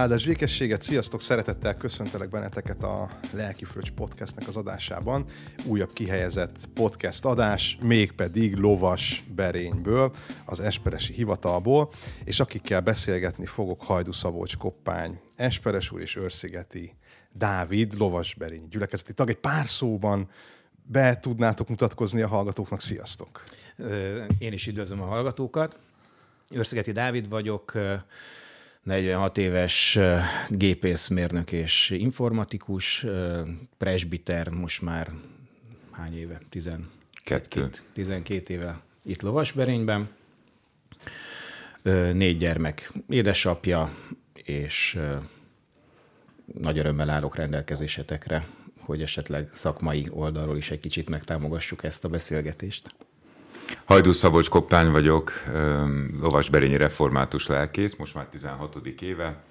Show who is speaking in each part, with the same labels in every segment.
Speaker 1: Áldás békességet, sziasztok, szeretettel köszöntelek benneteket a Lelki Fröccs podcastnek az adásában. Újabb kihelyezett podcast adás, mégpedig Lovas Berényből, az Esperesi Hivatalból, és akikkel beszélgetni fogok Hajdu Szabolcs Koppány, Esperes úr és Őrszigeti Dávid, Lovas Berény gyülekezeti tag. Egy pár szóban be tudnátok mutatkozni a hallgatóknak. Sziasztok!
Speaker 2: Én is üdvözlöm a hallgatókat. Őrszigeti Dávid vagyok, 46 éves gépészmérnök és informatikus, presbiter most már hány éve? 12. 12 éve itt Lovasberényben. Négy gyermek édesapja, és nagy örömmel állok rendelkezésetekre, hogy esetleg szakmai oldalról is egy kicsit megtámogassuk ezt a beszélgetést.
Speaker 3: Hajdú Szabolcs Koppány vagyok, lovasberényi református lelkész, most már 16. éve,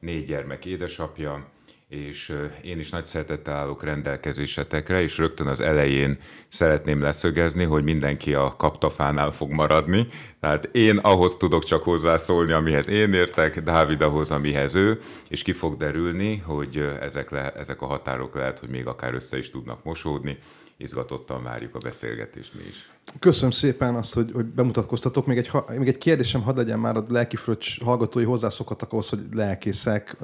Speaker 3: négy gyermek édesapja, és én is nagy szeretettel állok rendelkezésetekre, és rögtön az elején szeretném leszögezni, hogy mindenki a kaptafánál fog maradni. Tehát én ahhoz tudok csak hozzászólni, amihez én értek, Dávid ahhoz, amihez ő, és ki fog derülni, hogy ezek, le, ezek a határok lehet, hogy még akár össze is tudnak mosódni. Izgatottan várjuk a beszélgetést mi is.
Speaker 1: Köszönöm szépen azt, hogy, hogy bemutatkoztatok. Még egy, még egy kérdésem hadd legyen már a lelkifröccs hallgatói hozzászokhattak ahhoz, hogy lelkészek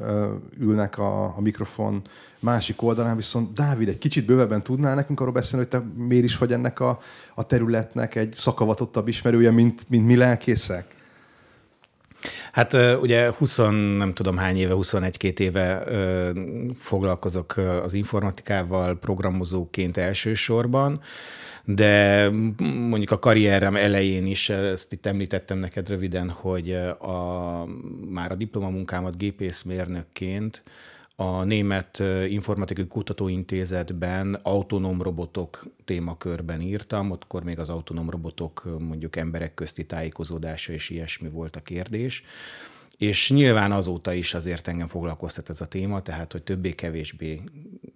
Speaker 1: ülnek a, a mikrofon másik oldalán, viszont Dávid, egy kicsit bővebben tudnál nekünk arról beszélni, hogy te miért is vagy ennek a, a területnek egy szakavatottabb ismerője, mint, mint mi lelkészek?
Speaker 2: Hát ugye 20, nem tudom hány éve, 21-2 éve foglalkozok az informatikával programozóként elsősorban, de mondjuk a karrierem elején is, ezt itt említettem neked röviden, hogy a, már a diplomamunkámat gépészmérnökként a Német Informatikai Kutatóintézetben autonóm robotok témakörben írtam, ottkor még az autonóm robotok mondjuk emberek közti tájékozódása és ilyesmi volt a kérdés. És nyilván azóta is azért engem foglalkoztat ez a téma, tehát hogy többé-kevésbé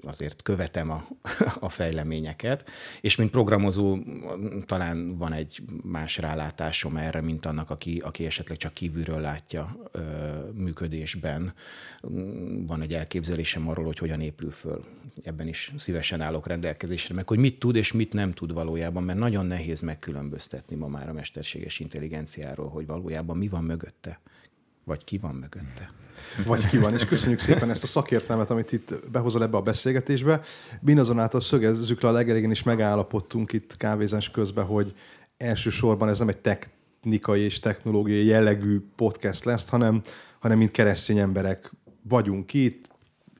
Speaker 2: azért követem a, a fejleményeket, és mint programozó talán van egy más rálátásom erre, mint annak, aki, aki esetleg csak kívülről látja ö, működésben. Van egy elképzelésem arról, hogy hogyan épül föl. Ebben is szívesen állok rendelkezésre, meg hogy mit tud és mit nem tud valójában, mert nagyon nehéz megkülönböztetni ma már a mesterséges intelligenciáról, hogy valójában mi van mögötte. Vagy ki van mögötte?
Speaker 1: Vagy ki van, és köszönjük szépen ezt a szakértelmet, amit itt behozol ebbe a beszélgetésbe. Mindazonáltal szögezzük le a legelégén is megállapodtunk itt kávézás közben, hogy elsősorban ez nem egy technikai és technológiai jellegű podcast lesz, hanem, hanem mint keresztény emberek vagyunk itt,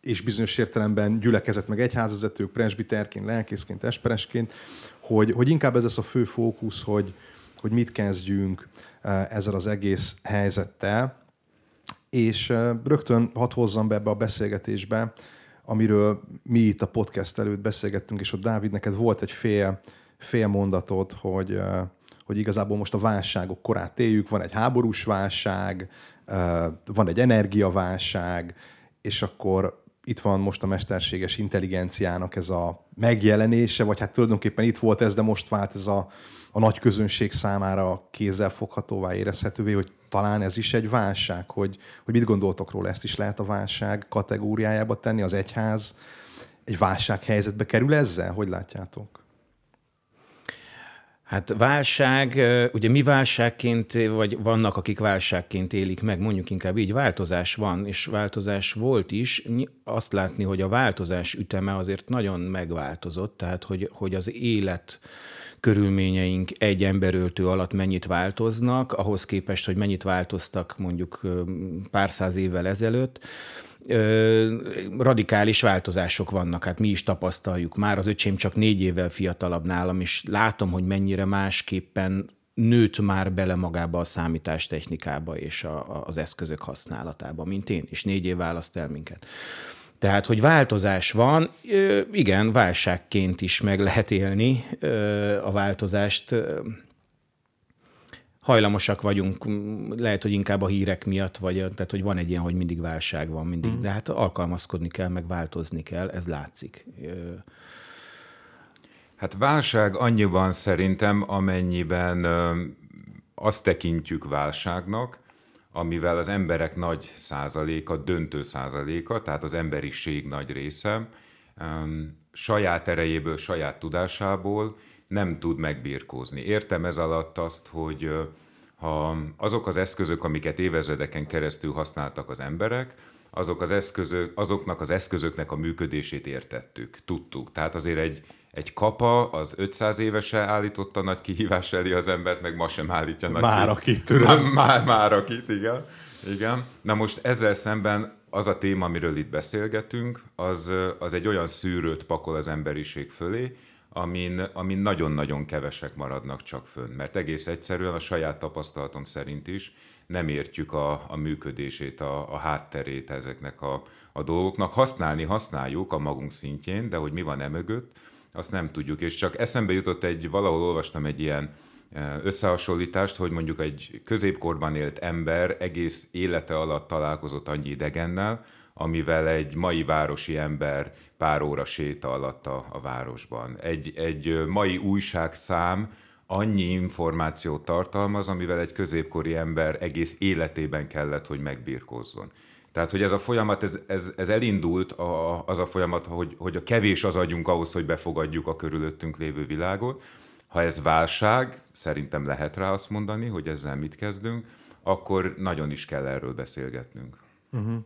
Speaker 1: és bizonyos értelemben gyülekezet meg egyházvezetők, presbiterként, lelkészként, esperesként, hogy, hogy inkább ez lesz a fő fókusz, hogy, hogy mit kezdjünk eh, ezzel az egész helyzettel, és rögtön hadd hozzam be ebbe a beszélgetésbe, amiről mi itt a podcast előtt beszélgettünk, és ott Dávid, neked volt egy fél, fél mondatod, hogy, hogy igazából most a válságok korát éljük, van egy háborús válság, van egy energiaválság, és akkor itt van most a mesterséges intelligenciának ez a megjelenése, vagy hát tulajdonképpen itt volt ez, de most vált ez a, a nagy közönség számára kézzelfoghatóvá érezhetővé, hogy talán ez is egy válság, hogy, hogy mit gondoltok róla, ezt is lehet a válság kategóriájába tenni, az egyház egy válsághelyzetbe kerül ezzel? Hogy látjátok?
Speaker 2: Hát válság, ugye mi válságként, vagy vannak, akik válságként élik meg, mondjuk inkább így, változás van, és változás volt is. Azt látni, hogy a változás üteme azért nagyon megváltozott, tehát hogy, hogy az élet körülményeink egy emberöltő alatt mennyit változnak, ahhoz képest, hogy mennyit változtak mondjuk pár száz évvel ezelőtt, radikális változások vannak, hát mi is tapasztaljuk. Már az öcsém csak négy évvel fiatalabb nálam, és látom, hogy mennyire másképpen nőtt már bele magába a számítástechnikába és a, a, az eszközök használatába, mint én, és négy év választ el minket. Tehát, hogy változás van, igen, válságként is meg lehet élni a változást. Hajlamosak vagyunk, lehet, hogy inkább a hírek miatt, vagy tehát, hogy van egy ilyen, hogy mindig válság van, mindig, mm. de hát alkalmazkodni kell, meg változni kell, ez látszik.
Speaker 3: Hát válság annyiban szerintem, amennyiben azt tekintjük válságnak, amivel az emberek nagy százaléka, döntő százaléka, tehát az emberiség nagy része saját erejéből, saját tudásából nem tud megbírkózni. Értem ez alatt azt, hogy ha azok az eszközök, amiket évezredeken keresztül használtak az emberek, azok az eszközök, azoknak az eszközöknek a működését értettük, tudtuk. Tehát azért egy, egy kapa az 500 évese állította nagy kihívás elé az embert, meg ma sem állítja nagy
Speaker 1: Már akit, tudom.
Speaker 3: Már, már, már akit, igen. igen. Na most ezzel szemben az a téma, amiről itt beszélgetünk, az, az egy olyan szűrőt pakol az emberiség fölé, amin, amin nagyon-nagyon kevesek maradnak csak fönn. Mert egész egyszerűen a saját tapasztalatom szerint is nem értjük a, a működését, a, a hátterét ezeknek a, a dolgoknak. Használni használjuk a magunk szintjén, de hogy mi van emögött, azt nem tudjuk. És csak eszembe jutott egy, valahol olvastam egy ilyen e, összehasonlítást, hogy mondjuk egy középkorban élt ember egész élete alatt találkozott annyi idegennel, amivel egy mai városi ember pár óra séta alatt a, a városban. Egy, egy mai újságszám annyi információt tartalmaz, amivel egy középkori ember egész életében kellett, hogy megbírkozzon. Tehát, hogy ez a folyamat, ez, ez, ez elindult a, az a folyamat, hogy, hogy a kevés az agyunk ahhoz, hogy befogadjuk a körülöttünk lévő világot. Ha ez válság, szerintem lehet rá azt mondani, hogy ezzel mit kezdünk, akkor nagyon is kell erről beszélgetnünk.
Speaker 1: Uh-huh.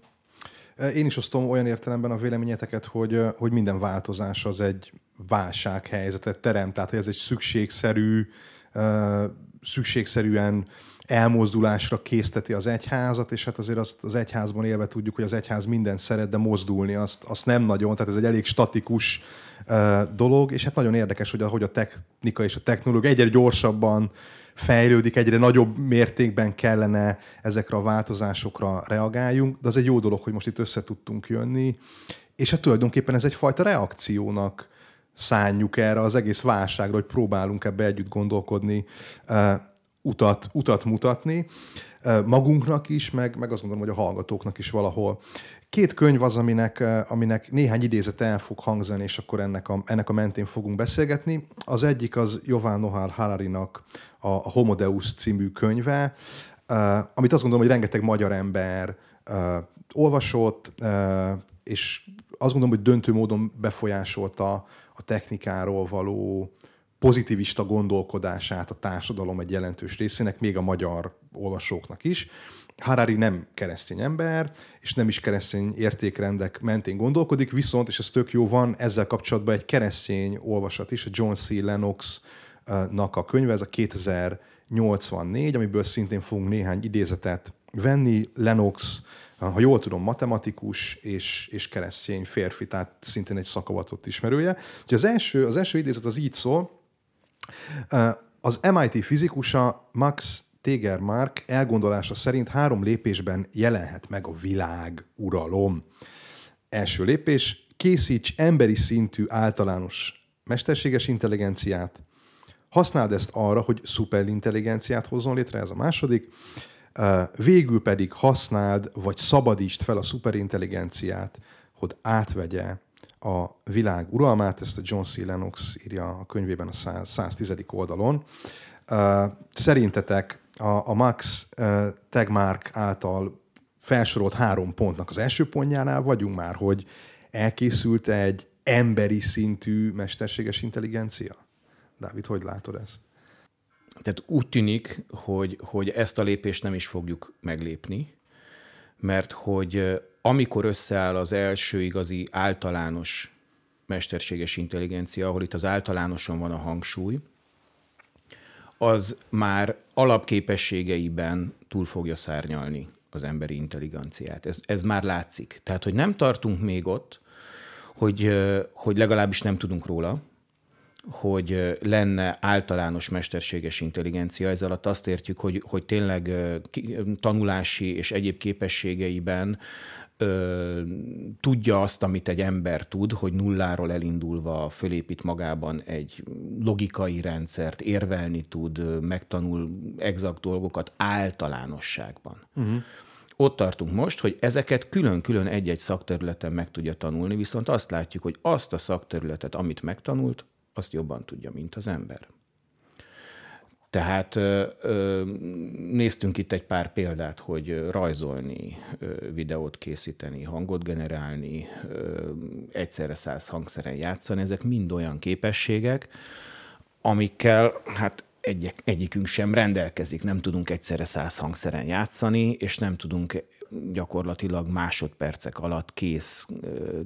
Speaker 1: Én is osztom olyan értelemben a véleményeteket, hogy, hogy minden változás az egy válsághelyzetet teremt, tehát hogy ez egy szükségszerű, szükségszerűen elmozdulásra készteti az egyházat, és hát azért azt az egyházban élve tudjuk, hogy az egyház mindent szeret, de mozdulni azt, azt nem nagyon, tehát ez egy elég statikus dolog, és hát nagyon érdekes, hogy ahogy a technika és a technológia egyre gyorsabban fejlődik, egyre nagyobb mértékben kellene ezekre a változásokra reagáljunk, de az egy jó dolog, hogy most itt össze tudtunk jönni, és hát tulajdonképpen ez egyfajta reakciónak szánjuk erre az egész válságra, hogy próbálunk ebbe együtt gondolkodni, utat, utat mutatni magunknak is, meg, meg azt gondolom, hogy a hallgatóknak is valahol. Két könyv az, aminek, aminek néhány idézet el fog hangzani, és akkor ennek a, ennek a mentén fogunk beszélgetni. Az egyik az Jovan Nohal Hararinak a Homo Deus című könyve, amit azt gondolom, hogy rengeteg magyar ember olvasott, és azt gondolom, hogy döntő módon befolyásolta a technikáról való pozitivista gondolkodását a társadalom egy jelentős részének, még a magyar olvasóknak is. Harari nem keresztény ember, és nem is keresztény értékrendek mentén gondolkodik, viszont, és ez tök jó, van ezzel kapcsolatban egy keresztény olvasat is, a John C. Lennox-nak a könyve, ez a 2084, amiből szintén fogunk néhány idézetet venni. Lennox ha jól tudom, matematikus és, és keresztény férfi, tehát szintén egy szakavatott ismerője. Úgyhogy az első, az első idézet az így szól, az MIT fizikusa Max Tegermark elgondolása szerint három lépésben jelenhet meg a világ uralom. Első lépés, készíts emberi szintű általános mesterséges intelligenciát, használd ezt arra, hogy szuperintelligenciát hozzon létre, ez a második. Végül pedig használd, vagy szabadítsd fel a szuperintelligenciát, hogy átvegye a világ uralmát, ezt a John C. Lennox írja a könyvében a 100, 110. oldalon. Szerintetek a, a Max Tegmark által felsorolt három pontnak az első pontjánál vagyunk már, hogy elkészült egy emberi szintű mesterséges intelligencia? Dávid, hogy látod ezt?
Speaker 2: Tehát úgy tűnik, hogy, hogy ezt a lépést nem is fogjuk meglépni, mert hogy amikor összeáll az első igazi általános mesterséges intelligencia, ahol itt az általánoson van a hangsúly, az már alapképességeiben túl fogja szárnyalni az emberi intelligenciát. Ez, ez már látszik. Tehát, hogy nem tartunk még ott, hogy, hogy legalábbis nem tudunk róla, hogy lenne általános mesterséges intelligencia. Ez alatt azt értjük, hogy, hogy tényleg tanulási és egyéb képességeiben ö, tudja azt, amit egy ember tud, hogy nulláról elindulva fölépít magában egy logikai rendszert, érvelni tud, megtanul exakt dolgokat általánosságban. Uh-huh. Ott tartunk most, hogy ezeket külön-külön egy-egy szakterületen meg tudja tanulni, viszont azt látjuk, hogy azt a szakterületet, amit megtanult, azt jobban tudja, mint az ember. Tehát néztünk itt egy pár példát, hogy rajzolni, videót készíteni, hangot generálni, ö, egyszerre száz hangszeren játszani, ezek mind olyan képességek, amikkel hát egy, egyikünk sem rendelkezik, nem tudunk egyszerre száz hangszeren játszani, és nem tudunk gyakorlatilag másodpercek alatt kész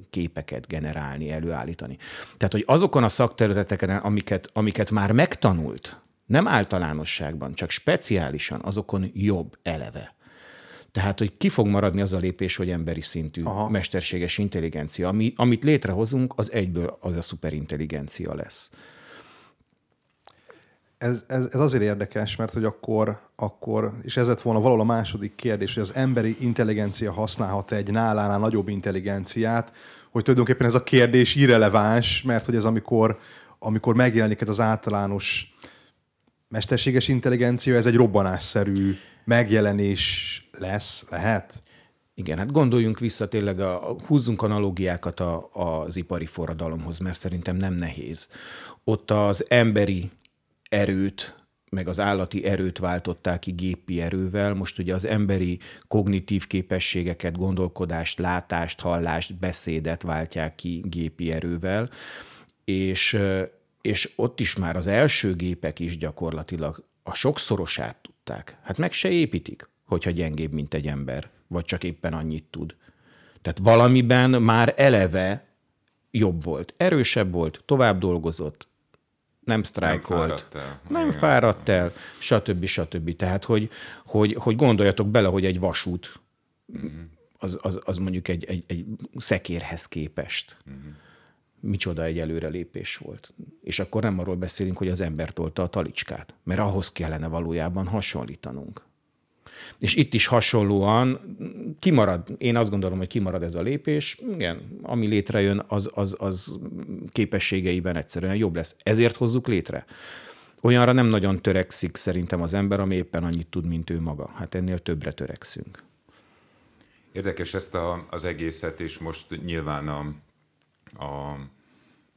Speaker 2: képeket generálni, előállítani. Tehát, hogy azokon a szakterületeken, amiket, amiket már megtanult, nem általánosságban, csak speciálisan, azokon jobb eleve. Tehát, hogy ki fog maradni az a lépés, hogy emberi szintű Aha. mesterséges intelligencia. Ami, amit létrehozunk, az egyből az a szuperintelligencia lesz
Speaker 1: ez, ez, ez azért érdekes, mert hogy akkor, akkor, és ez lett volna valahol a második kérdés, hogy az emberi intelligencia használhat egy nálánál nagyobb intelligenciát, hogy tulajdonképpen ez a kérdés irreleváns, mert hogy ez amikor, amikor megjelenik ez az általános mesterséges intelligencia, ez egy robbanásszerű megjelenés lesz, lehet?
Speaker 2: Igen, hát gondoljunk vissza tényleg, a, húzzunk analógiákat a, az ipari forradalomhoz, mert szerintem nem nehéz. Ott az emberi erőt, meg az állati erőt váltották ki gépi erővel. Most ugye az emberi kognitív képességeket, gondolkodást, látást, hallást, beszédet váltják ki gépi erővel, és, és ott is már az első gépek is gyakorlatilag a sokszorosát tudták. Hát meg se építik, hogyha gyengébb, mint egy ember, vagy csak éppen annyit tud. Tehát valamiben már eleve jobb volt, erősebb volt, tovább dolgozott, nem sztrájkolt, nem fáradt el, nem fáradt el stb. stb. Tehát, hogy, hogy, hogy gondoljatok bele, hogy egy vasút az, az, az mondjuk egy, egy, egy szekérhez képest. Micsoda egy előrelépés volt. És akkor nem arról beszélünk, hogy az ember tolta a talicskát, mert ahhoz kellene valójában hasonlítanunk. És itt is hasonlóan kimarad, én azt gondolom, hogy kimarad ez a lépés, igen, ami létrejön, az, az, az képességeiben egyszerűen jobb lesz. Ezért hozzuk létre. Olyanra nem nagyon törekszik szerintem az ember, ami éppen annyit tud, mint ő maga. Hát ennél többre törekszünk.
Speaker 3: Érdekes ezt a, az egészet, és most nyilván a, a,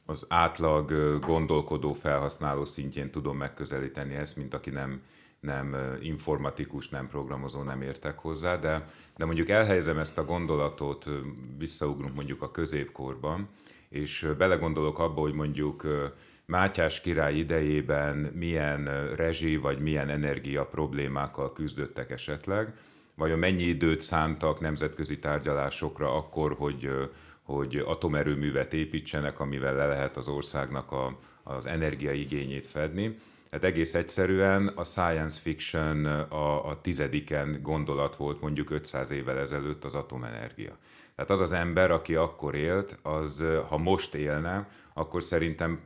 Speaker 3: az átlag gondolkodó felhasználó szintjén tudom megközelíteni ezt, mint aki nem nem informatikus, nem programozó, nem értek hozzá, de, de mondjuk elhelyezem ezt a gondolatot, visszaugrunk mondjuk a középkorban, és belegondolok abba, hogy mondjuk Mátyás király idejében milyen rezsi vagy milyen energia problémákkal küzdöttek esetleg, vajon mennyi időt szántak nemzetközi tárgyalásokra akkor, hogy, hogy atomerőművet építsenek, amivel le lehet az országnak a, az energiaigényét fedni. Tehát egész egyszerűen a science fiction a, a tizediken gondolat volt mondjuk 500 évvel ezelőtt az atomenergia. Tehát az az ember, aki akkor élt, az ha most élne, akkor szerintem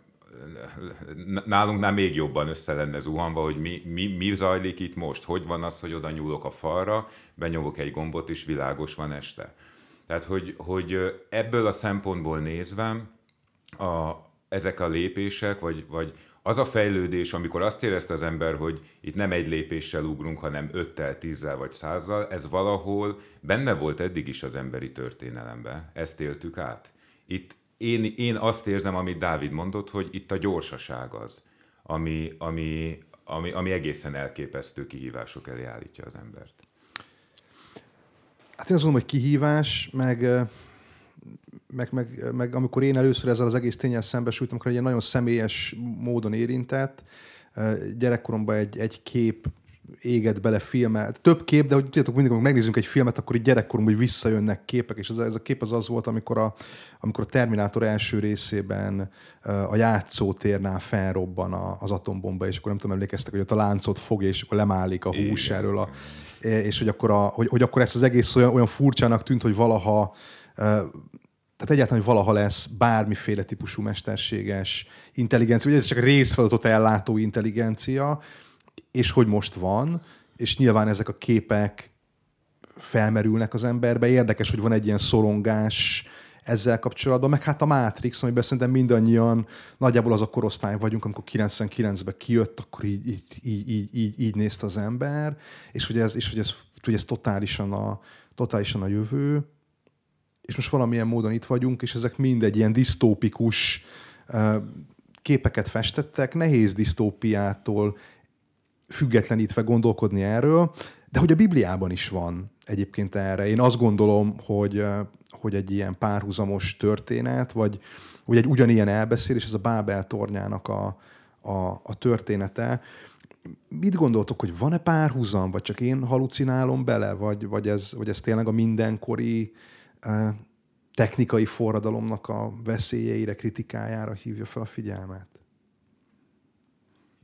Speaker 3: nálunknál még jobban össze lenne zuhanva, hogy mi, mi, mi zajlik itt most, hogy van az, hogy oda nyúlok a falra, benyomok egy gombot, és világos van este. Tehát, hogy, hogy ebből a szempontból nézve a, ezek a lépések, vagy, vagy az a fejlődés, amikor azt érezte az ember, hogy itt nem egy lépéssel ugrunk, hanem öttel, tízzel vagy százzal, ez valahol benne volt eddig is az emberi történelemben. Ezt éltük át. Itt én, én azt érzem, amit Dávid mondott, hogy itt a gyorsaság az, ami, ami, ami, ami egészen elképesztő kihívások elé állítja az embert.
Speaker 1: Hát én azt mondom, hogy kihívás, meg meg, meg, meg amikor én először ezzel az egész tényel szembesültem, akkor egy nagyon személyes módon érintett. Gyerekkoromban egy, egy kép éget bele filmet. Több kép, de hogy tudjátok, mindig, amikor megnézzünk egy filmet, akkor így gyerekkoromban hogy visszajönnek képek, és ez, ez a kép az az volt, amikor a, amikor a Terminátor első részében a játszótérnál felrobban az atombomba, és akkor nem tudom, emlékeztek, hogy ott a láncot fogja, és akkor lemálik a hús erről a, és hogy akkor, a, hogy, hogy akkor ezt az egész olyan, olyan furcsának tűnt, hogy valaha tehát egyáltalán, hogy valaha lesz bármiféle típusú mesterséges intelligencia, vagy ez csak részfeladatot ellátó intelligencia, és hogy most van, és nyilván ezek a képek felmerülnek az emberbe. Érdekes, hogy van egy ilyen szorongás ezzel kapcsolatban, meg hát a Matrix, amiben szerintem mindannyian nagyjából az a korosztály vagyunk, amikor 99-ben kijött, akkor így, így, így, így, így, nézte az ember, és hogy ez, és hogy ez, hogy ez totálisan, a, totálisan a jövő és most valamilyen módon itt vagyunk, és ezek mind egy ilyen disztópikus képeket festettek, nehéz disztópiától függetlenítve gondolkodni erről, de hogy a Bibliában is van egyébként erre. Én azt gondolom, hogy, hogy egy ilyen párhuzamos történet, vagy, vagy egy ugyanilyen elbeszélés, ez a Bábel tornyának a, a, a története. Mit gondoltok, hogy van-e párhuzam, vagy csak én halucinálom bele, vagy, vagy, ez, vagy ez tényleg a mindenkori technikai forradalomnak a veszélyeire, kritikájára hívja fel a figyelmet?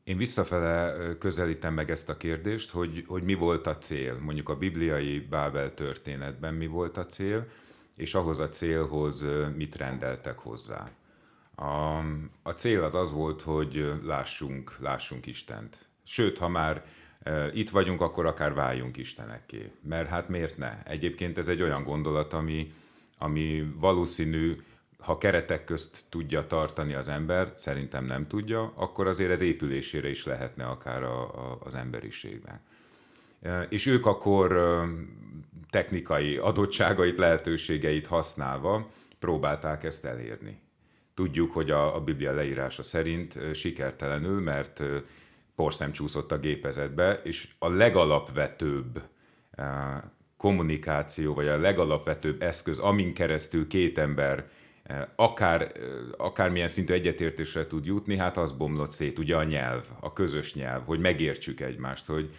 Speaker 3: Én visszafele közelítem meg ezt a kérdést, hogy, hogy mi volt a cél, mondjuk a bibliai Bábel történetben mi volt a cél, és ahhoz a célhoz mit rendeltek hozzá. A, a cél az az volt, hogy lássunk, lássunk Istent. Sőt, ha már itt vagyunk, akkor akár váljunk Istenekké. Mert hát miért ne? Egyébként ez egy olyan gondolat, ami, ami valószínű, ha keretek közt tudja tartani az ember, szerintem nem tudja, akkor azért ez épülésére is lehetne akár a, a, az emberiségnek. És ők akkor technikai adottságait, lehetőségeit használva próbálták ezt elérni. Tudjuk, hogy a, a Biblia leírása szerint sikertelenül, mert porszem csúszott a gépezetbe, és a legalapvetőbb kommunikáció, vagy a legalapvetőbb eszköz, amin keresztül két ember akár, akármilyen szintű egyetértésre tud jutni, hát az bomlott szét, ugye a nyelv, a közös nyelv, hogy megértsük egymást, hogy,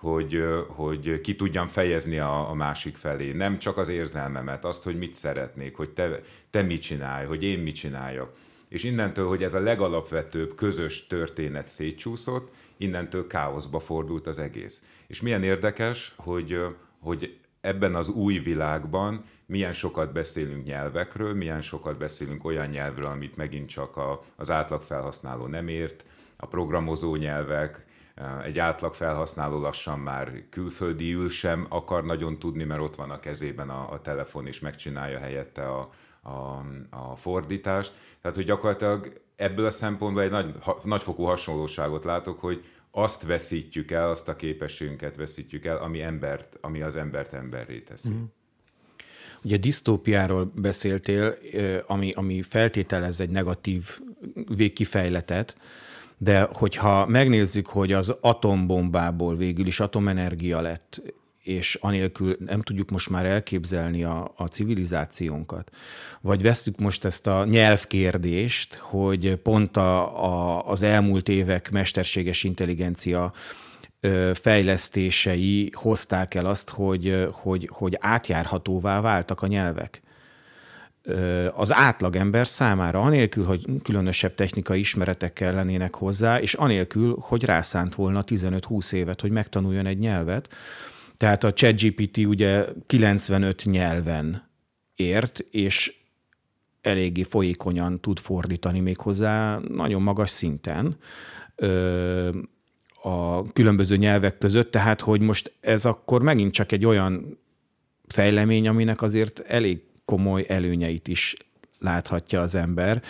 Speaker 3: hogy, hogy ki tudjam fejezni a, a másik felé. Nem csak az érzelmemet, azt, hogy mit szeretnék, hogy te, te mit csinálj, hogy én mit csináljak. És innentől, hogy ez a legalapvetőbb közös történet szétcsúszott, innentől káoszba fordult az egész. És milyen érdekes, hogy, hogy ebben az új világban milyen sokat beszélünk nyelvekről, milyen sokat beszélünk olyan nyelvről, amit megint csak a, az átlag felhasználó nem ért, a programozó nyelvek, egy átlag felhasználó lassan már külföldi ül sem akar nagyon tudni, mert ott van a kezében a, a telefon, és megcsinálja helyette a, a, a fordítást. Tehát, hogy gyakorlatilag ebből a szempontból egy nagy, ha, nagyfokú hasonlóságot látok, hogy azt veszítjük el, azt a képességünket veszítjük el, ami, embert, ami az embert emberré teszi. Mm.
Speaker 2: Ugye disztópiáról beszéltél, ami, ami feltételez egy negatív végkifejletet, de hogyha megnézzük, hogy az atombombából végül is atomenergia lett, és anélkül nem tudjuk most már elképzelni a, a civilizációnkat. Vagy veszük most ezt a nyelvkérdést, hogy pont a, a, az elmúlt évek mesterséges intelligencia fejlesztései hozták el azt, hogy, hogy, hogy átjárhatóvá váltak a nyelvek az átlagember számára, anélkül, hogy különösebb technikai ismeretekkel lennének hozzá, és anélkül, hogy rászánt volna 15-20 évet, hogy megtanuljon egy nyelvet. Tehát a ChatGPT ugye 95 nyelven ért, és eléggé folyékonyan tud fordítani még hozzá nagyon magas szinten a különböző nyelvek között, tehát hogy most ez akkor megint csak egy olyan fejlemény, aminek azért elég komoly előnyeit is láthatja az ember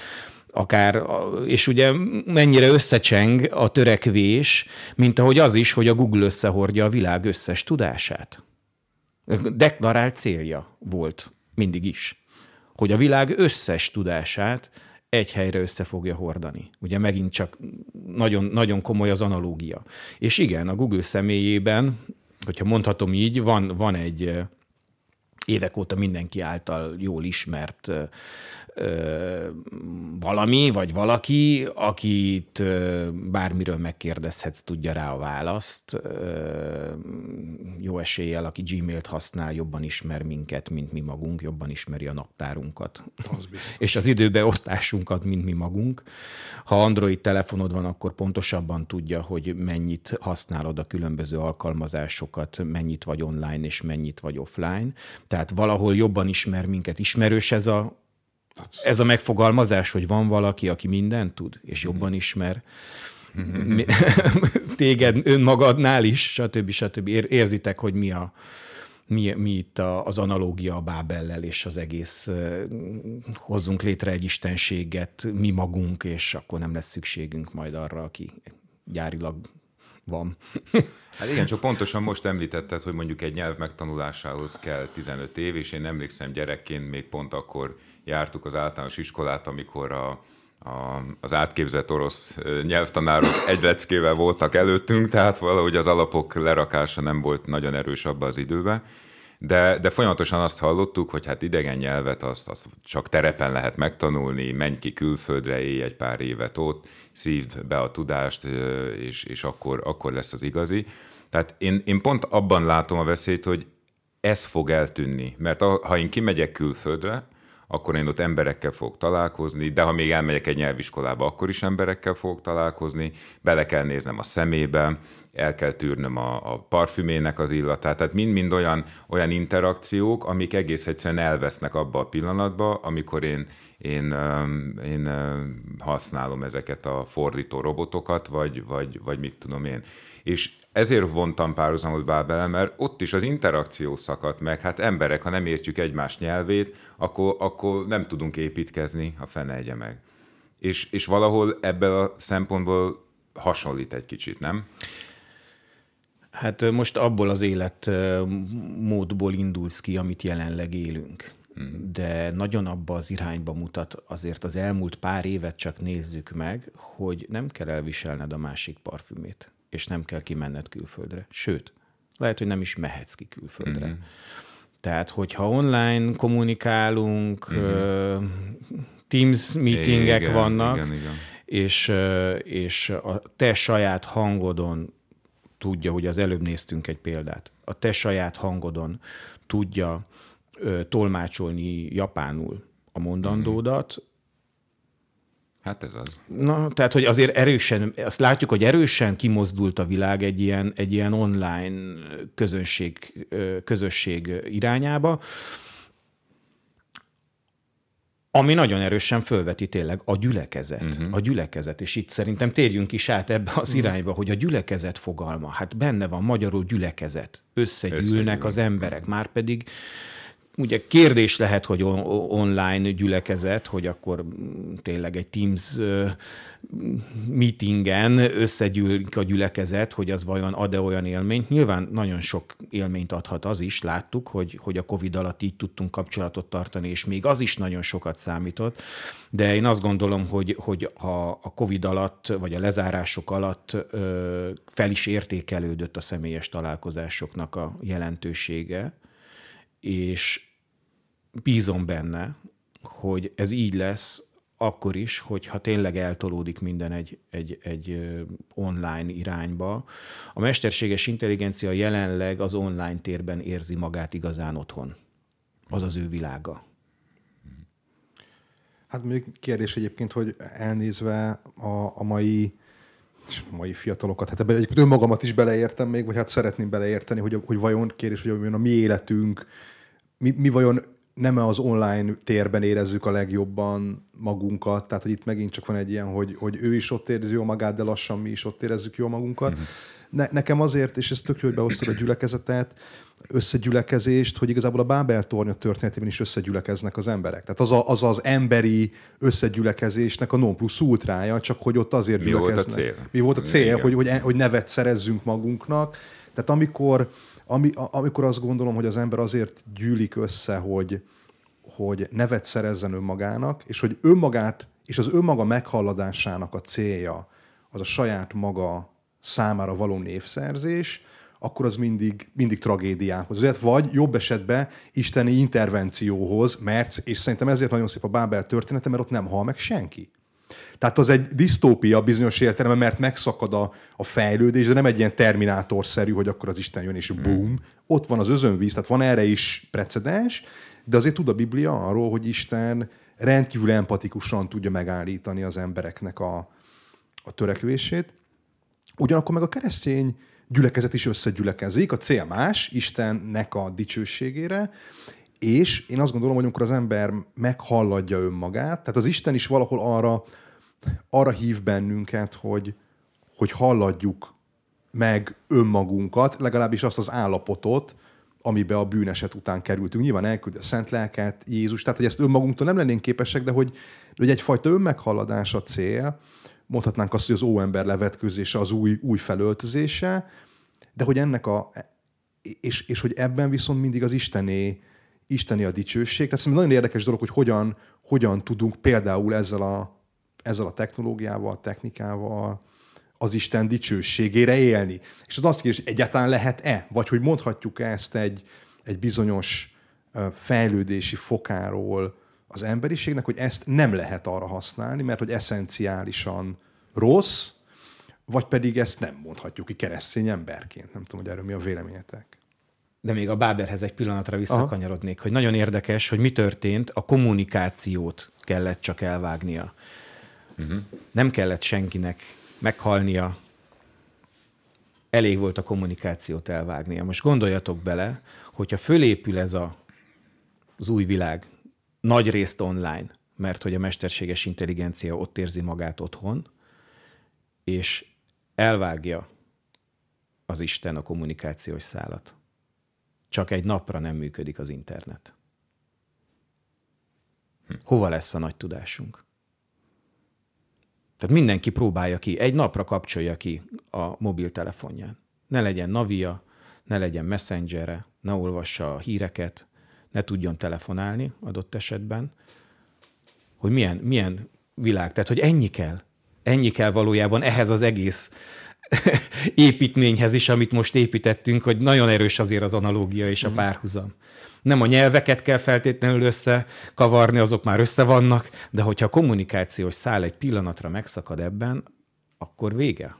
Speaker 2: akár, és ugye mennyire összecseng a törekvés, mint ahogy az is, hogy a Google összehordja a világ összes tudását. Deklarált célja volt mindig is, hogy a világ összes tudását egy helyre össze fogja hordani. Ugye megint csak nagyon, nagyon komoly az analógia. És igen, a Google személyében, hogyha mondhatom így, van, van egy évek óta mindenki által jól ismert valami, vagy valaki, akit bármiről megkérdezhetsz, tudja rá a választ. Jó eséllyel, aki Gmailt használ, jobban ismer minket, mint mi magunk, jobban ismeri a naptárunkat. Az és az időbeosztásunkat, mint mi magunk. Ha Android telefonod van, akkor pontosabban tudja, hogy mennyit használod a különböző alkalmazásokat, mennyit vagy online, és mennyit vagy offline. Tehát valahol jobban ismer minket. Ismerős ez a ez a megfogalmazás, hogy van valaki, aki mindent tud, és jobban ismer téged önmagadnál is, stb. stb. Érzitek, hogy mi, a, mi, mi itt a, az analógia a Bábellel, és az egész hozzunk létre egy istenséget, mi magunk, és akkor nem lesz szükségünk majd arra, aki gyárilag van.
Speaker 3: Hát igen, csak pontosan most említetted, hogy mondjuk egy nyelv megtanulásához kell 15 év, és én emlékszem gyerekként még pont akkor jártuk az általános iskolát, amikor a, a, az átképzett orosz nyelvtanárok egy leckével voltak előttünk, tehát valahogy az alapok lerakása nem volt nagyon erős abban az időben. De, de folyamatosan azt hallottuk, hogy hát idegen nyelvet azt, azt csak terepen lehet megtanulni, menj ki külföldre, élj egy pár évet ott, szívd be a tudást, és, és akkor, akkor lesz az igazi. Tehát én, én pont abban látom a veszélyt, hogy ez fog eltűnni, mert ha én kimegyek külföldre, akkor én ott emberekkel fogok találkozni, de ha még elmegyek egy nyelviskolába, akkor is emberekkel fogok találkozni, bele kell néznem a szemébe, el kell tűrnöm a, a parfümének az illatát, tehát mind-mind olyan, olyan interakciók, amik egész egyszerűen elvesznek abba a pillanatba, amikor én, én, én használom ezeket a fordító robotokat, vagy, vagy, vagy mit tudom én. És ezért vontam párhuzamot Bábel, mert ott is az interakció szakadt meg. Hát emberek, ha nem értjük egymás nyelvét, akkor, akkor nem tudunk építkezni, ha fene egye meg. És, és valahol ebből a szempontból hasonlít egy kicsit, nem?
Speaker 2: Hát most abból az életmódból indulsz ki, amit jelenleg élünk. Hmm. De nagyon abba az irányba mutat azért az elmúlt pár évet csak nézzük meg, hogy nem kell elviselned a másik parfümét és nem kell kimenned külföldre. Sőt, lehet, hogy nem is mehetsz ki külföldre. Mm-hmm. Tehát, hogyha online kommunikálunk, mm-hmm. Teams meetingek igen, vannak, igen, igen. És, és a te saját hangodon tudja, hogy az előbb néztünk egy példát, a te saját hangodon tudja tolmácsolni japánul a mondandódat,
Speaker 3: Hát ez az.
Speaker 2: Na, tehát, hogy azért erősen, azt látjuk, hogy erősen kimozdult a világ egy ilyen, egy ilyen online közönség, közösség irányába, ami nagyon erősen fölveti tényleg a gyülekezet. Uh-huh. A gyülekezet. És itt szerintem térjünk is át ebbe az uh-huh. irányba, hogy a gyülekezet fogalma, hát benne van magyarul gyülekezet. Összegyűlnek Összegyűlnek. az emberek. Már pedig ugye kérdés lehet, hogy online gyülekezet, hogy akkor tényleg egy Teams meetingen összegyűlik a gyülekezet, hogy az vajon ad-e olyan élményt. Nyilván nagyon sok élményt adhat az is, láttuk, hogy, hogy a Covid alatt így tudtunk kapcsolatot tartani, és még az is nagyon sokat számított, de én azt gondolom, hogy, hogy a, a Covid alatt, vagy a lezárások alatt fel is értékelődött a személyes találkozásoknak a jelentősége, és bízom benne, hogy ez így lesz akkor is, hogyha tényleg eltolódik minden egy, egy, egy online irányba. A mesterséges intelligencia jelenleg az online térben érzi magát igazán otthon. Az az ő világa.
Speaker 1: Hát még kérdés egyébként, hogy elnézve a, a mai mai fiatalokat, hát ebben egyébként önmagamat is beleértem még, vagy hát szeretném beleérteni, hogy, hogy vajon kérdés, hogy a mi életünk, mi, mi vajon nem az online térben érezzük a legjobban magunkat, tehát hogy itt megint csak van egy ilyen, hogy, hogy ő is ott érzi jól magát, de lassan mi is ott érezzük jól magunkat. Uh-huh. Ne, nekem azért, és ez tök jó, hogy behoztad a gyülekezetet, összegyülekezést, hogy igazából a Bábel tornya történetében is összegyülekeznek az emberek. Tehát az a, az, az emberi összegyülekezésnek a non plus ultrája, csak hogy ott azért
Speaker 3: Mi gyülekeznek. volt a cél?
Speaker 1: Mi volt a cél, hogy, hogy, hogy nevet szerezzünk magunknak. Tehát amikor ami, amikor azt gondolom, hogy az ember azért gyűlik össze, hogy, hogy nevet szerezzen önmagának, és hogy önmagát, és az önmaga meghalladásának a célja az a saját maga számára való névszerzés, akkor az mindig, mindig tragédiához. Azért vagy jobb esetben isteni intervencióhoz, mert, és szerintem ezért nagyon szép a Bábel története, mert ott nem hal meg senki. Tehát az egy disztópia bizonyos értelemben, mert megszakad a, a fejlődés, de nem egy ilyen terminátorszerű, hogy akkor az Isten jön és boom. Hmm. Ott van az özönvíz, tehát van erre is precedens, de azért tud a Biblia arról, hogy Isten rendkívül empatikusan tudja megállítani az embereknek a, a törekvését. Ugyanakkor meg a keresztény gyülekezet is összegyülekezik, a cél más, Istennek a dicsőségére, és én azt gondolom, hogy amikor az ember meghalladja önmagát, tehát az Isten is valahol arra, arra hív bennünket, hogy, hogy halladjuk meg önmagunkat, legalábbis azt az állapotot, amibe a bűneset után kerültünk. Nyilván elküldi a szent lelket, Jézus, tehát hogy ezt önmagunktól nem lennénk képesek, de hogy, hogy egyfajta önmeghalladás a cél, mondhatnánk azt, hogy az óember levetkőzése, az új, új felöltözése, de hogy ennek a, és, és hogy ebben viszont mindig az Istené, Isteni a dicsőség. Tehát szerintem nagyon érdekes dolog, hogy hogyan, hogyan tudunk például ezzel a ezzel a technológiával, technikával az Isten dicsőségére élni. És az azt kérdés, egyáltalán lehet-e? Vagy hogy mondhatjuk ezt egy, egy bizonyos fejlődési fokáról az emberiségnek, hogy ezt nem lehet arra használni, mert hogy eszenciálisan rossz, vagy pedig ezt nem mondhatjuk ki keresztény emberként. Nem tudom, hogy erről mi a véleményetek.
Speaker 2: De még a Báberhez egy pillanatra visszakanyarodnék, Aha. hogy nagyon érdekes, hogy mi történt, a kommunikációt kellett csak elvágnia. Uh-huh. Nem kellett senkinek meghalnia, elég volt a kommunikációt elvágnia. Most gondoljatok bele, hogyha fölépül ez a, az új világ, nagy részt online, mert hogy a mesterséges intelligencia ott érzi magát otthon, és elvágja az Isten a kommunikációs szálat. Csak egy napra nem működik az internet. Hova lesz a nagy tudásunk? Tehát mindenki próbálja ki, egy napra kapcsolja ki a mobiltelefonján. Ne legyen navia, ne legyen messengere, ne olvassa a híreket, ne tudjon telefonálni adott esetben, hogy milyen, milyen világ. Tehát, hogy ennyi kell. Ennyi kell valójában ehhez az egész építményhez is, amit most építettünk, hogy nagyon erős azért az analógia és a mhm. párhuzam. Nem a nyelveket kell feltétlenül összekavarni, azok már össze vannak, de hogyha a kommunikációs szál egy pillanatra megszakad ebben, akkor vége.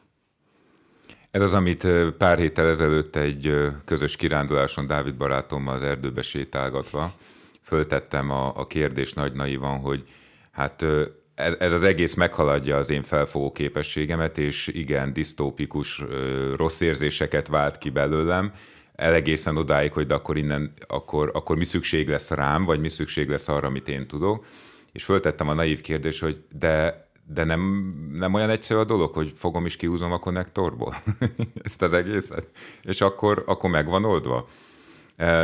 Speaker 3: Ez az, amit pár héttel ezelőtt egy közös kiránduláson Dávid barátommal az erdőbe sétálgatva föltettem a, a kérdés nagy naivan, hogy hát ez az egész meghaladja az én felfogó képességemet, és igen, disztópikus, rossz érzéseket vált ki belőlem, elegészen odáig, hogy de akkor innen, akkor, akkor mi szükség lesz rám, vagy mi szükség lesz arra, amit én tudok. És föltettem a naív kérdést, hogy de, de nem, nem olyan egyszerű a dolog, hogy fogom is kiúzom a konnektorból ezt az egészet, és akkor, akkor megvan oldva.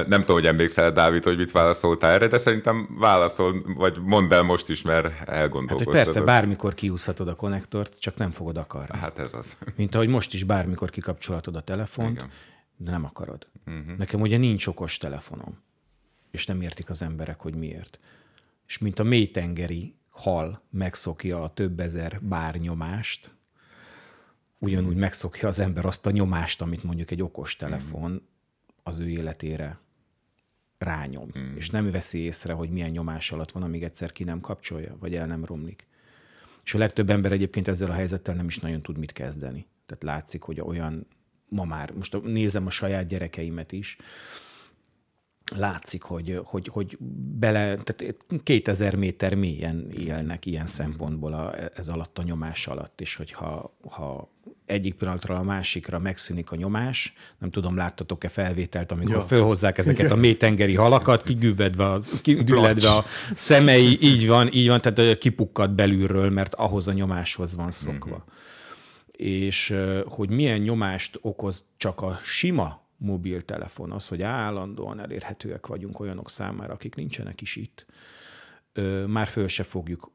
Speaker 3: Nem tudom, hogy emlékszel, Dávid, hogy mit válaszoltál erre, de szerintem válaszol, vagy mondd el most is, mert elgondolkoztad.
Speaker 2: Hát, persze, bármikor kiúszhatod a konnektort, csak nem fogod akarni.
Speaker 3: Hát ez az.
Speaker 2: Mint ahogy most is bármikor kikapcsolhatod a telefont, Igen. de nem akarod. Uh-huh. Nekem ugye nincs okos telefonom, és nem értik az emberek, hogy miért. És mint a mélytengeri hal megszokja a több ezer bár nyomást, ugyanúgy megszokja az ember azt a nyomást, amit mondjuk egy okos telefon, uh-huh az ő életére rányom, hmm. és nem veszi észre, hogy milyen nyomás alatt van, amíg egyszer ki nem kapcsolja, vagy el nem romlik. És a legtöbb ember egyébként ezzel a helyzettel nem is nagyon tud mit kezdeni. Tehát látszik, hogy olyan ma már, most nézem a saját gyerekeimet is, látszik, hogy, hogy, hogy bele, tehát 2000 méter mélyen élnek ilyen szempontból a, ez alatt a nyomás alatt, és hogyha ha egyik pillanatra a másikra megszűnik a nyomás, nem tudom, láttatok-e felvételt, amikor ja. fölhozzák ezeket a mélytengeri halakat, kigüvedve, az, kigülledve a szemei, így van, így van, tehát kipukkad belülről, mert ahhoz a nyomáshoz van szokva. Mm-hmm. És hogy milyen nyomást okoz csak a sima mobiltelefon, az, hogy állandóan elérhetőek vagyunk olyanok számára, akik nincsenek is itt, már föl se fogjuk.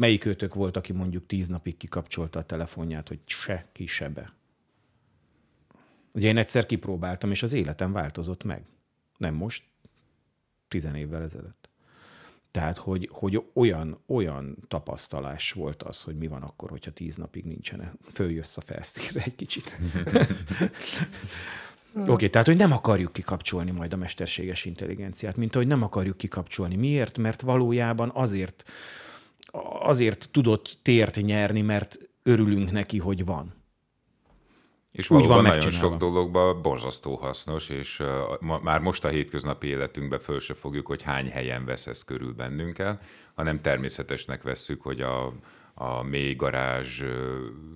Speaker 2: Melyik őtök volt, aki mondjuk tíz napig kikapcsolta a telefonját, hogy se ki se be? Ugye én egyszer kipróbáltam, és az életem változott meg. Nem most, tizen évvel ezelőtt. Tehát, hogy, hogy olyan, olyan tapasztalás volt az, hogy mi van akkor, hogyha tíz napig nincsen. Följössz a felszínre egy kicsit. Oké, okay, tehát, hogy nem akarjuk kikapcsolni majd a mesterséges intelligenciát, mint ahogy nem akarjuk kikapcsolni. Miért? Mert valójában azért, azért tudott tért nyerni, mert örülünk neki, hogy van.
Speaker 3: És Úgy van nagyon sok dologban borzasztó hasznos, és ma, már most a hétköznapi életünkben föl se fogjuk, hogy hány helyen vesz ez körül bennünket, hanem természetesnek vesszük, hogy a, a mély garázs